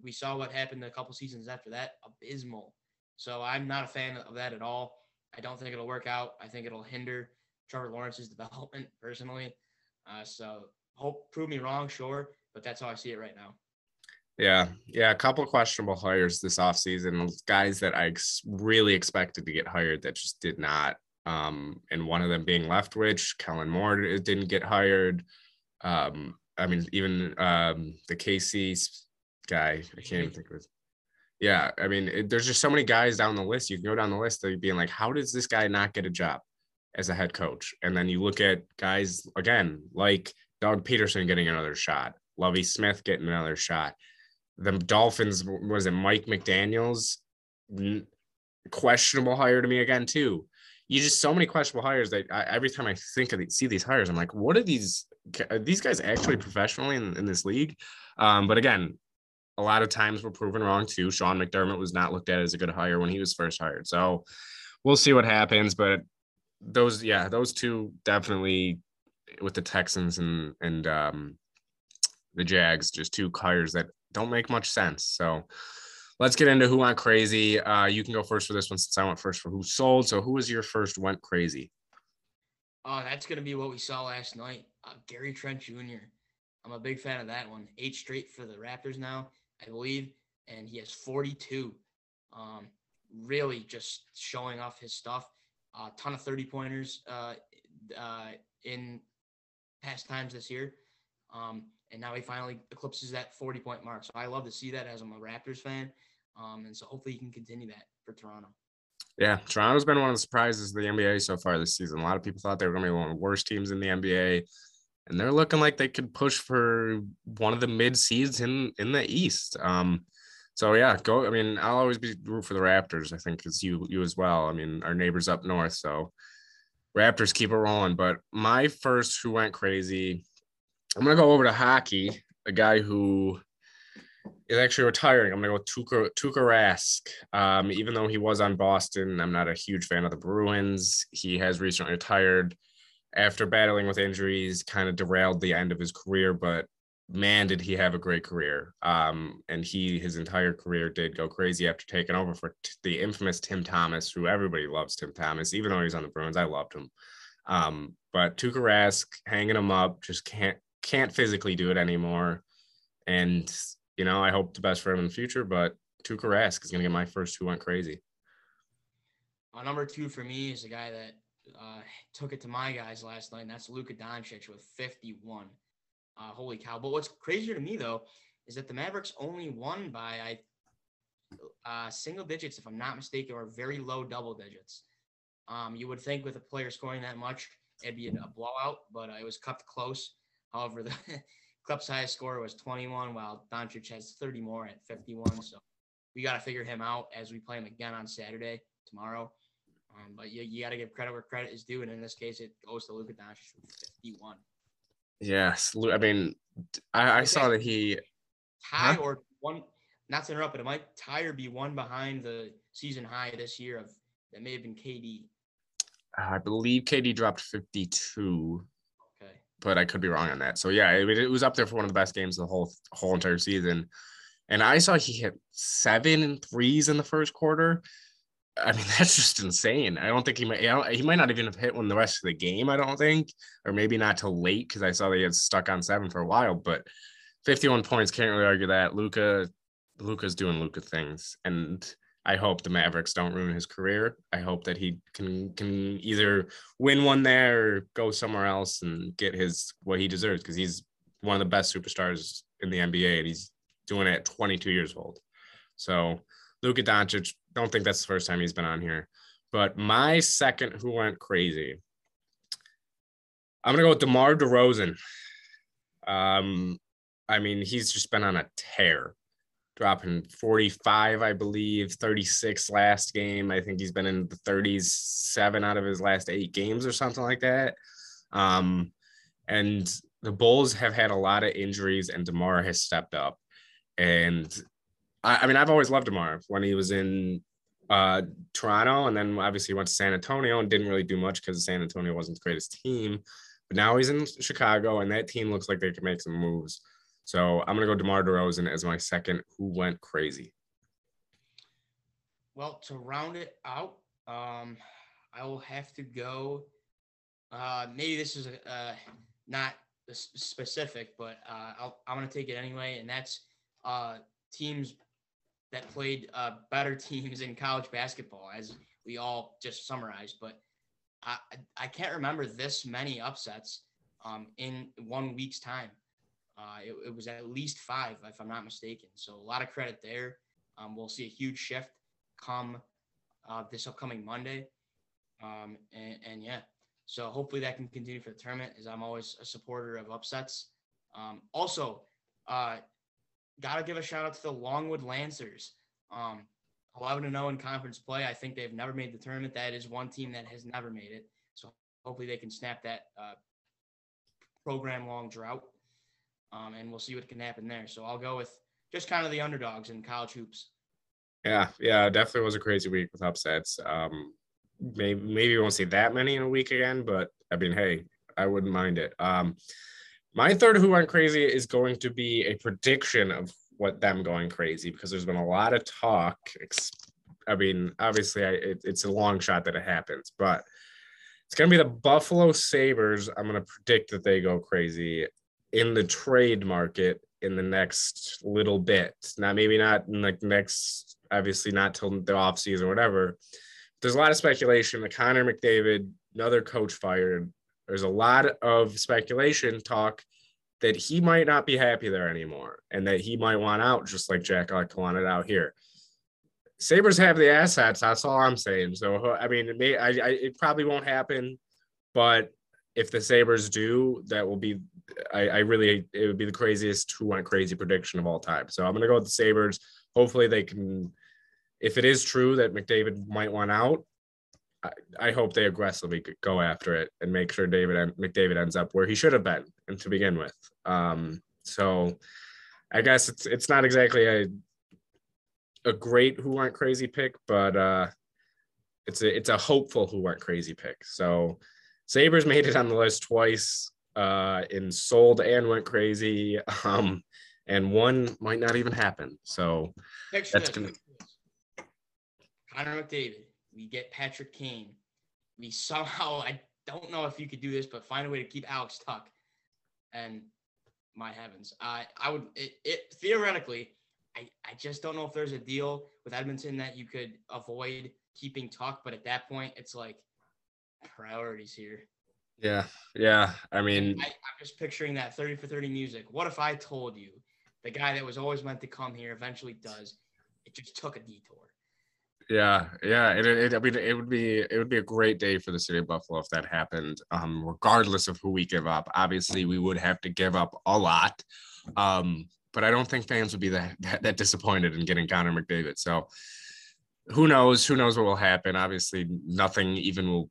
we saw what happened a couple seasons after that. Abysmal. So I'm not a fan of that at all. I don't think it'll work out. I think it'll hinder Trevor Lawrence's development personally. Uh, so hope prove me wrong, sure, but that's how I see it right now. Yeah, yeah, a couple of questionable hires this offseason. Guys that I really expected to get hired that just did not. Um, and one of them being Leftwich, Kellen Moore didn't get hired. Um, I mean, even um, the KC guy, I can't even think of it. Yeah, I mean, it, there's just so many guys down the list. You can go down the list of being like, how does this guy not get a job as a head coach? And then you look at guys again like Doug Pederson getting another shot, Lovie Smith getting another shot the Dolphins was it Mike McDaniel's questionable hire to me again too. You just so many questionable hires that I, every time I think of see these hires, I'm like, what are these? Are these guys actually professionally in, in this league? Um, but again, a lot of times we're proven wrong too. Sean McDermott was not looked at as a good hire when he was first hired. So we'll see what happens. But those, yeah, those two definitely with the Texans and and um, the Jags, just two hires that don't make much sense. So let's get into who went crazy. Uh, you can go first for this one since I went first for who sold. So who was your first went crazy? Oh, that's gonna be what we saw last night. Uh, Gary Trent Jr. I'm a big fan of that one. Eight straight for the Raptors now, I believe, and he has 42. Um, really just showing off his stuff. A uh, ton of 30 pointers uh, uh, in past times this year. Um, and now he finally eclipses that 40 point mark. So I love to see that as I'm a Raptors fan. Um, and so hopefully he can continue that for Toronto. Yeah, Toronto's been one of the surprises of the NBA so far this season. A lot of people thought they were going to be one of the worst teams in the NBA, and they're looking like they could push for one of the mid seeds in in the East. Um, so yeah, go. I mean, I'll always be root for the Raptors. I think it's you you as well. I mean, our neighbors up north, so Raptors keep it rolling. But my first who went crazy, I'm gonna go over to hockey. A guy who is actually retiring. I'm gonna go Tuukka Tuukka Rask. Um, even though he was on Boston, I'm not a huge fan of the Bruins. He has recently retired after battling with injuries, kind of derailed the end of his career. But man, did he have a great career. Um, and he his entire career did go crazy after taking over for t- the infamous Tim Thomas, who everybody loves Tim Thomas, even though he's on the Bruins. I loved him. Um, but Tuukka Rask hanging him up, just can't can't physically do it anymore. And you know, I hope the best for him in the future, but Tuukka Rask is going to get my first who went crazy. Uh, number two for me is the guy that uh, took it to my guys last night, and that's Luka Doncic with 51. Uh, holy cow. But what's crazier to me, though, is that the Mavericks only won by uh, single digits, if I'm not mistaken, or very low double digits. Um, you would think with a player scoring that much, it'd be a blowout, but uh, it was cut close. However, the Club's highest score was 21, while Doncic has 30 more at 51. So we got to figure him out as we play him again on Saturday tomorrow. Um, but you, you got to give credit where credit is due, and in this case, it goes to Luka Doncic with 51. Yes, I mean, I, I saw that he tie huh? or one. Not to interrupt, but it might tie or be one behind the season high this year of that may have been KD. I believe KD dropped 52 but I could be wrong on that. So yeah, it, it, was up there for one of the best games of the whole whole entire season. And I saw he hit seven threes in the first quarter. I mean, that's just insane. I don't think he might. he might not even have hit one the rest of the game. I don't think, or maybe not till late because I saw they had stuck on seven for a while. But 51 points, can't really argue that. Luka, Luka's doing Luka things, and I hope the Mavericks don't ruin his career. I hope that he can can either win one there or go somewhere else and get his what he deserves because he's one of the best superstars in the NBA and he's doing it at 22 years old. So Luka Doncic, don't think that's the first time he's been on here. But my second who went crazy, I'm gonna go with DeMar DeRozan. Um, I mean, he's just been on a tear dropping 45, I believe, 36 last game. I think he's been in the 30s, seven out of his last eight games or something like that. Um, and the Bulls have had a lot of injuries, and DeMar has stepped up. And I, I mean, I've always loved DeMar when he was in uh, Toronto, and then obviously went to San Antonio and didn't really do much because San Antonio wasn't the greatest team. But now he's in Chicago, and that team looks like they can make some moves. So I'm gonna go DeMar DeRozan as my second. Who went crazy? Well, to round it out, um, I will have to go. Uh, maybe this is uh, not specific, but uh, i am gonna take it anyway, and that's uh, teams that played uh, better teams in college basketball, as we all just summarized. But I I can't remember this many upsets um, in one week's time. Uh, it, it, was at least five, if I'm not mistaken. So a lot of credit there. Um, we'll see a huge shift come uh, this upcoming Monday. Um, and, and, yeah, so hopefully that can continue for the tournament, as I'm always a supporter of upsets. Um, also, uh, gotta give a shout out to the Longwood Lancers. Um, 11 to 0 in conference play. I think they've never made the tournament. That is one team that has never made it. So hopefully they can snap that uh, program long drought um, and we'll see what can happen there. So I'll go with just kind of the underdogs in college hoops. Yeah, yeah, definitely was a crazy week with upsets. Um, maybe maybe we won't see that many in a week again, but I mean, hey, I wouldn't mind it. Um, my third who went crazy is going to be a prediction of what them going crazy because there's been a lot of talk. I mean, obviously, I, it, it's a long shot that it happens, but it's going to be the Buffalo Sabres. I'm going to predict that they go crazy in the trade market in the next little bit. Now, maybe not in like next, obviously not till the offseason or whatever. There's a lot of speculation that Connor McDavid, another coach fired. There's a lot of speculation talk that he might not be happy there anymore and that he might want out just like Jack like wanted out here. Sabres have the assets. That's all I'm saying. So I mean, it may I, I it probably won't happen, but if the Sabres do, that will be I, I really it would be the craziest who went crazy prediction of all time. So I'm gonna go with the Sabres. Hopefully they can if it is true that McDavid might want out, I, I hope they aggressively go after it and make sure David McDavid ends up where he should have been and to begin with. Um, so I guess it's it's not exactly a a great who went crazy pick, but uh, it's a it's a hopeful who went crazy pick. So Sabres made it on the list twice uh, in sold and went crazy. Um, and one might not even happen. So Picture that's gonna Connor McDavid. We get Patrick Kane. We somehow I don't know if you could do this, but find a way to keep Alex Tuch. And my heavens, I I would it, it theoretically I, I just don't know if there's a deal with Edmonton that you could avoid keeping Tuch, but at that point, it's like priorities here. Yeah, yeah. I mean, I, am just picturing that 30 for 30 music. What if I told you the guy that was always meant to come here eventually does? It just took a detour. Yeah, yeah. It, it, I mean, it would be it would be a great day for the city of Buffalo if that happened. Um, regardless of who we give up, obviously we would have to give up a lot. Um, but I don't think fans would be that, that, that disappointed in getting Connor McDavid. So who knows? Who knows what will happen? Obviously, nothing even will.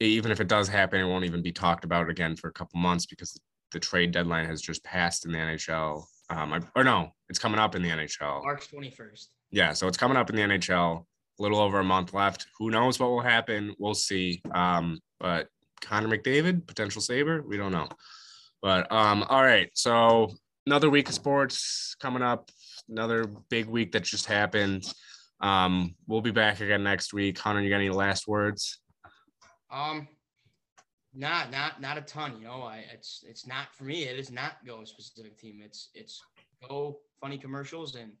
Even if it does happen, it won't even be talked about again for a couple months because the trade deadline has just passed in the NHL. Um, I, or no, it's coming up in the NHL. March twenty first. Yeah, so it's coming up in the NHL. A little over a month left. Who knows what will happen? We'll see. Um, but Connor McDavid, potential Sabre, we don't know. But um, all right. So another week of sports coming up. Another big week that just happened. Um, we'll be back again next week. Hunter, you got any last words? Um, not not not a ton. You know, I it's it's not for me. It is not go a specific team. It's it's go funny commercials and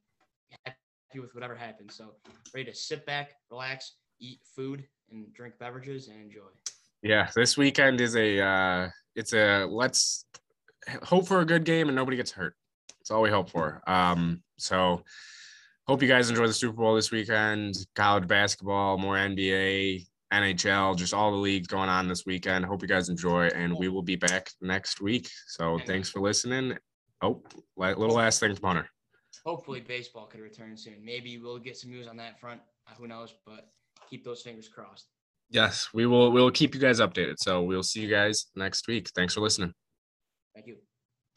happy with whatever happens. So ready to sit back, relax, eat food, and drink beverages and enjoy. Yeah, this weekend is a uh, it's a let's hope for a good game and nobody gets hurt. That's all we hope for. Um, so hope you guys enjoy the Super Bowl this weekend. College basketball, more NBA, NHL, just all the leagues going on this weekend. Hope you guys enjoy, and we will be back next week. So thanks for listening. Oh, little last thing, Hunter. Hopefully, baseball could return soon. Maybe we'll get some news on that front. Who knows? But keep those fingers crossed. Yes, we will. We'll keep you guys updated. So we'll see you guys next week. Thanks for listening. Thank you.